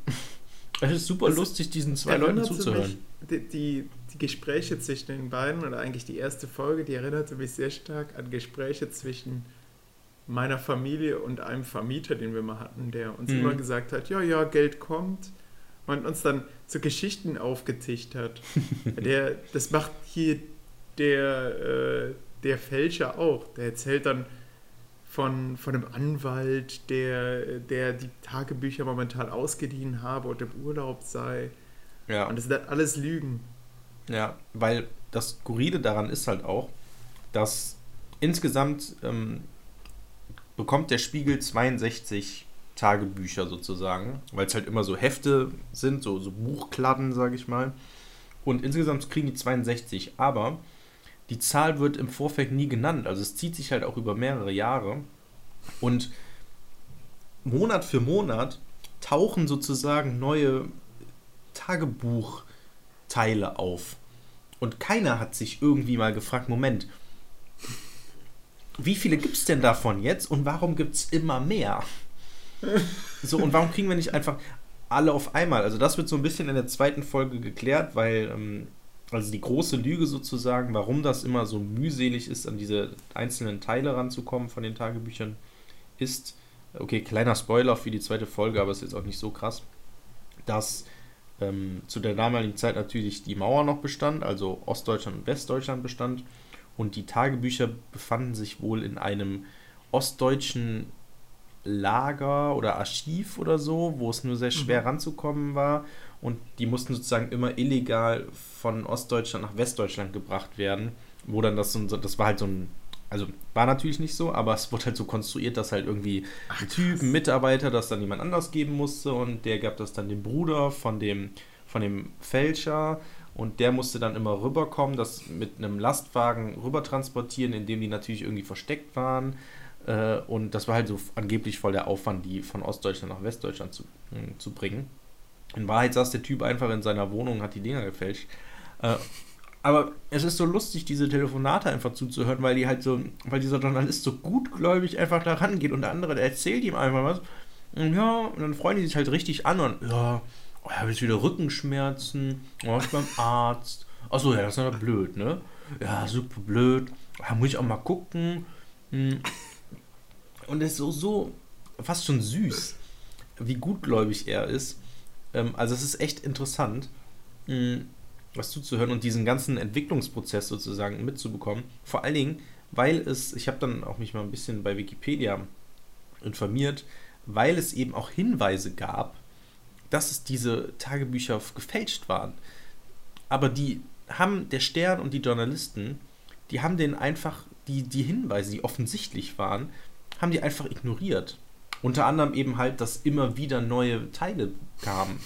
Es ist super das lustig, diesen zwei Leuten zuzuhören. Die, die, die, Gespräche zwischen den beiden, oder eigentlich die erste Folge, die erinnerte mich sehr stark an Gespräche zwischen meiner Familie und einem Vermieter, den wir mal hatten, der uns mhm. immer gesagt hat, ja, ja, Geld kommt und uns dann so Geschichten aufgetischt hat. der, das macht hier der, äh, der Fälscher auch. Der erzählt dann von, von einem Anwalt, der, der die Tagebücher momentan ausgeliehen habe und im Urlaub sei. Ja. Und das sind halt alles Lügen. Ja, weil das Skurrile daran ist halt auch, dass insgesamt ähm, bekommt der Spiegel 62 Tagebücher sozusagen, weil es halt immer so Hefte sind, so, so Buchkladden, sage ich mal. Und insgesamt kriegen die 62, aber die Zahl wird im Vorfeld nie genannt. Also es zieht sich halt auch über mehrere Jahre. Und Monat für Monat tauchen sozusagen neue Tagebuchteile auf. Und keiner hat sich irgendwie mal gefragt, Moment, wie viele gibt es denn davon jetzt und warum gibt es immer mehr? So, und warum kriegen wir nicht einfach alle auf einmal? Also das wird so ein bisschen in der zweiten Folge geklärt, weil ähm, also die große Lüge sozusagen, warum das immer so mühselig ist, an diese einzelnen Teile ranzukommen von den Tagebüchern, ist, okay, kleiner Spoiler für die zweite Folge, aber es ist jetzt auch nicht so krass, dass ähm, zu der damaligen Zeit natürlich die Mauer noch bestand, also Ostdeutschland und Westdeutschland bestand und die Tagebücher befanden sich wohl in einem ostdeutschen Lager oder Archiv oder so, wo es nur sehr schwer mhm. ranzukommen war. Und die mussten sozusagen immer illegal von Ostdeutschland nach Westdeutschland gebracht werden, wo dann das so, das war halt so ein, also war natürlich nicht so, aber es wurde halt so konstruiert, dass halt irgendwie Ach, ein Typ, ein Mitarbeiter das dann jemand anders geben musste. Und der gab das dann dem Bruder von dem, von dem Fälscher und der musste dann immer rüberkommen, das mit einem Lastwagen rüber transportieren, in dem die natürlich irgendwie versteckt waren. Äh, und das war halt so angeblich voll der Aufwand, die von Ostdeutschland nach Westdeutschland zu, hm, zu bringen. In Wahrheit saß der Typ einfach in seiner Wohnung und hat die Dinger gefälscht. Äh, aber es ist so lustig, diese Telefonate einfach zuzuhören, weil die halt so, weil dieser Journalist so gutgläubig einfach da rangeht und der andere, der erzählt ihm einfach was. Und ja, und dann freuen die sich halt richtig an und ja, oh, habe jetzt wieder Rückenschmerzen, oh, ich beim Arzt. Achso, ja, das ist aber blöd, ne? Ja, super blöd. Da muss ich auch mal gucken. Hm. Und es ist so, so fast schon süß, wie gutgläubig er ist. Ähm, also es ist echt interessant, hm, was zuzuhören und diesen ganzen Entwicklungsprozess sozusagen mitzubekommen. Vor allen Dingen, weil es, ich habe dann auch mich mal ein bisschen bei Wikipedia informiert, weil es eben auch Hinweise gab, dass es diese Tagebücher gefälscht waren. Aber die haben, der Stern und die Journalisten, die haben den einfach, die, die Hinweise, die offensichtlich waren, haben die einfach ignoriert. Unter anderem eben halt, dass immer wieder neue Teile kamen.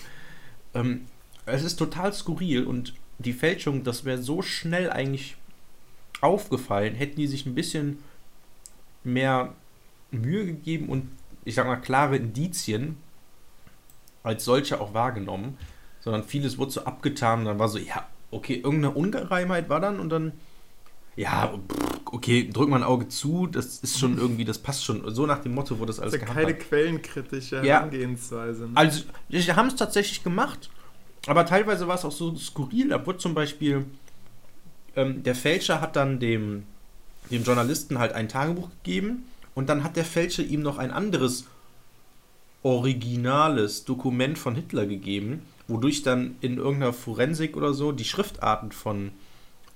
Ähm, es ist total skurril und die Fälschung, das wäre so schnell eigentlich aufgefallen, hätten die sich ein bisschen mehr Mühe gegeben und ich sag mal klare Indizien als solche auch wahrgenommen, sondern vieles wurde so abgetan und dann war so, ja, okay, irgendeine Ungereimheit war dann und dann, ja, okay, drück mal ein Auge zu, das ist schon irgendwie, das passt schon. So nach dem Motto, wo das alles das ist ja keine quellenkritische Herangehensweise. Ne? Also, sie haben es tatsächlich gemacht, aber teilweise war es auch so skurril. Da wurde zum Beispiel, ähm, der Fälscher hat dann dem, dem Journalisten halt ein Tagebuch gegeben und dann hat der Fälscher ihm noch ein anderes originales Dokument von Hitler gegeben, wodurch dann in irgendeiner Forensik oder so die Schriftarten von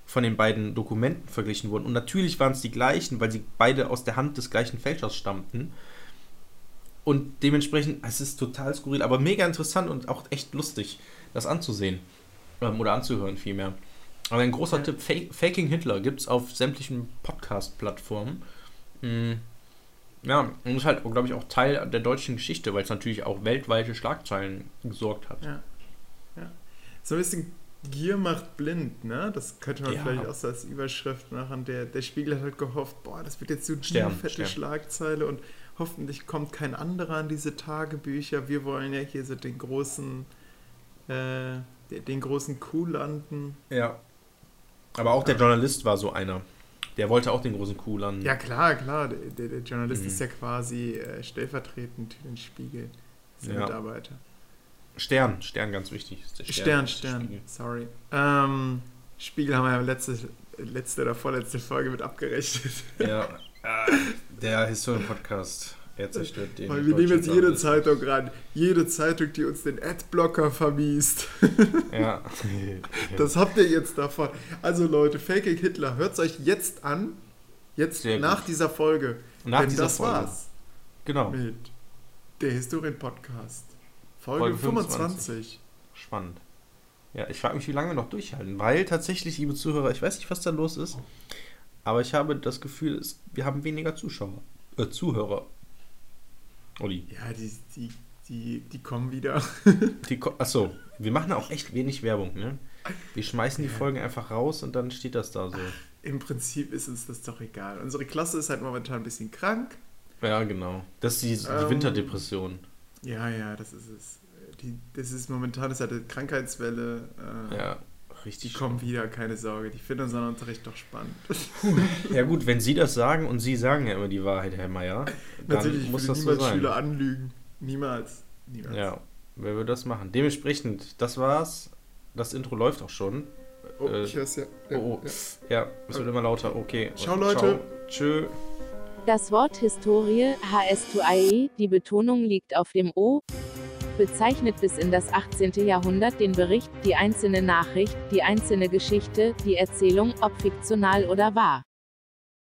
von den beiden Dokumenten verglichen wurden. Und natürlich waren es die gleichen, weil sie beide aus der Hand des gleichen Fälschers stammten. Und dementsprechend, es ist total skurril, aber mega interessant und auch echt lustig, das anzusehen. Ähm, oder anzuhören vielmehr. Aber ein großer ja. Tipp, Fak Faking Hitler gibt es auf sämtlichen Podcast-Plattformen. Mhm. Ja, und ist halt, glaube ich, auch Teil der deutschen Geschichte, weil es natürlich auch weltweite Schlagzeilen gesorgt hat. Ja. ja. So ein bisschen Gier macht blind, ne? Das könnte man Ja. vielleicht auch so als Überschrift machen. Der, der Spiegel hat halt gehofft, boah, das wird jetzt so die Stern, fette Stern. Schlagzeile und hoffentlich kommt kein anderer an diese Tagebücher. Wir wollen ja hier so den großen, äh, den, den großen Kuh landen. Ja. Aber auch der Journalist war so einer. Der wollte auch den großen Kuh landen. Ja, klar, klar. Der, der, Journalist Mhm. ist ja quasi äh, stellvertretend für den Spiegel. Der Ja. Mitarbeiter. Stern, Stern ganz wichtig. Stern, ist der Stern, Spiegel. sorry. Ähm, Spiegel haben wir ja letzte, letzte oder vorletzte Folge mit abgerechnet. Ja. Der Historien-Podcast. Er zerstört den. Weil wir nehmen jetzt jede. Zeitung ran. Jede Zeitung, die uns den Adblocker vermiest. Ja. Das habt ihr jetzt davon. Also Leute, Faking Hitler, hört es euch jetzt an. Jetzt Sehr nach gut. dieser Folge. Nach Denn dieser das Folge. war's Genau. mit der Historien-Podcast. Folge, Folge 25. Spannend. Ja, ich frage mich, wie lange wir noch durchhalten. Weil tatsächlich, liebe Zuhörer, ich weiß nicht, was da los ist, aber ich habe das Gefühl, wir haben weniger Zuschauer. Äh, Zuhörer. Olli. Ja, die, die, die, die kommen wieder. Die, ko- achso, wir machen auch echt wenig Werbung, ne? Wir schmeißen die Folgen einfach raus und dann steht das da so. Im Prinzip ist uns das doch egal. Unsere Klasse ist halt momentan ein bisschen krank. Ja, genau. Das ist die, die Ähm, Winterdepression. Ja, ja, das ist es. Die, das ist momentan ist halt eine Krankheitswelle. Äh, Ja, Die richtig. kommen wieder, keine Sorge. Die finden unseren Unterricht doch spannend. Ja gut, wenn Sie das sagen und Sie sagen ja immer die Wahrheit, Herr Meier, dann Natürlich, ich muss würde das so niemals sein. Schüler anlügen. Niemals. Niemals. Ja, wer würde das machen? Dementsprechend, das war's. Das Intro läuft auch schon. Oh, Äh, ich hör's ja. ja, Oh, oh. ja. Ja, es wird immer lauter. Okay. Ciao, Leute. Tschö. Das Wort Historie, HS2IE, die Betonung liegt auf dem O, bezeichnet bis in das 18. Jahrhundert den Bericht, die einzelne Nachricht, die einzelne Geschichte, die Erzählung, ob fiktional oder wahr.